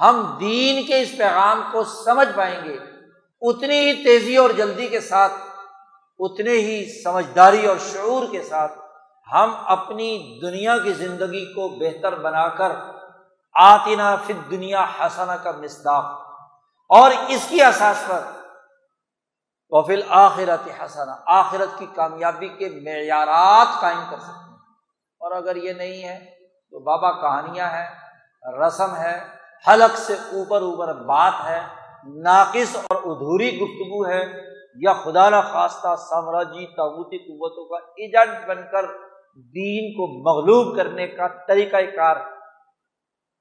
ہم دین کے اس پیغام کو سمجھ پائیں گے۔ اتنی ہی تیزی اور جلدی کے ساتھ، اتنے ہی سمجھداری اور شعور کے ساتھ ہم اپنی دنیا کی زندگی کو بہتر بنا کر آتینہ فت دنیا حسنہ کا مصداق۔ اور اس کی اساس پر وفیل آخرت حسنا آخرت کی کامیابی کے معیارات قائم کر سکتے ہیں۔ اور اگر یہ نہیں ہے تو بابا کہانیاں ہیں، رسم ہے حلق سے اوپر اوپر بات ہے، ناقص اور ادھوری گفتگو ہے، یا خدا نخواستہ سامراجی تعبوتی قوتوں کا ایجنٹ بن کر دین کو مغلوب کرنے کا طریقۂ کار۔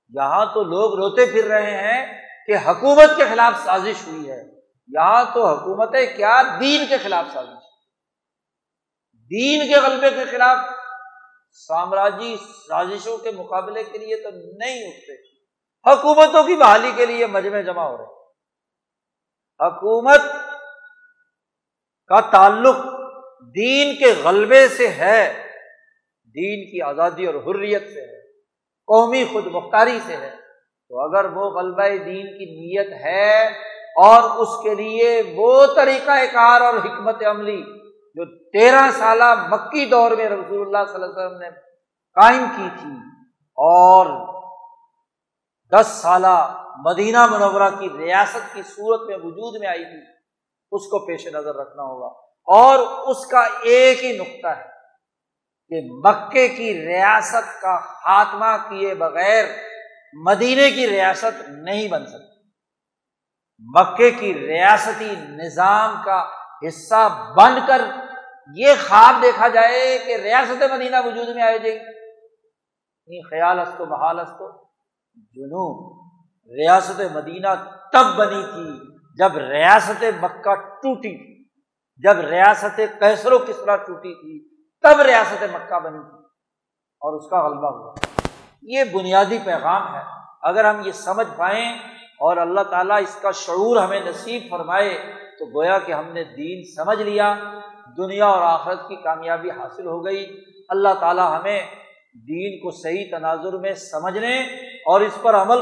یہاں تو لوگ روتے پھر رہے ہیں کہ حکومت کے خلاف سازش ہوئی ہے۔ یہاں تو حکومتیں کیا دین کے خلاف سازش۔ دین کے غلبے کے خلاف سامراجی سازشوں کے مقابلے کے لیے تو نہیں اٹھتے۔ حکومتوں کی بحالی کے لیے مجمع جمع ہو رہے حکومت کا تعلق دین کے غلبے سے ہے، دین کی آزادی اور حریت سے ہے، قومی خود مختاری سے ہے۔ تو اگر وہ غلبہ دین کی نیت ہے اور اس کے لیے وہ طریقہ کار اور حکمت عملی جو تیرہ سالہ مکی دور میں رسول اللہ صلی اللہ علیہ وسلم نے قائم کی تھی اور دس سالہ مدینہ منورہ کی ریاست کی صورت میں وجود میں آئی تھی، اس کو پیش نظر رکھنا ہوگا۔ اور اس کا ایک ہی نقطہ ہے کہ مکے کی ریاست کا خاتمہ کیے بغیر مدینے کی ریاست نہیں بن سکتی مکے کی ریاستی نظام کا حصہ بن کر یہ خواب دیکھا جائے کہ ریاست مدینہ وجود میں آئے جائے نہیں خیال است محال است جنوب ریاست مدینہ تب بنی تھی جب ریاست مکہ ٹوٹی تھی جب ریاست کیسر و کسرا ٹوٹی تھی، تب ریاست مکہ بنی تھی اور اس کا غلبہ ہوا۔ یہ بنیادی پیغام ہے۔ اگر ہم یہ سمجھ پائیں اور اللہ تعالیٰ اس کا شعور ہمیں نصیب فرمائے، تو گویا کہ ہم نے دین سمجھ لیا، دنیا اور آخرت کی کامیابی حاصل ہو گئی۔ اللہ تعالیٰ ہمیں دین کو صحیح تناظر میں سمجھنے اور اس پر عمل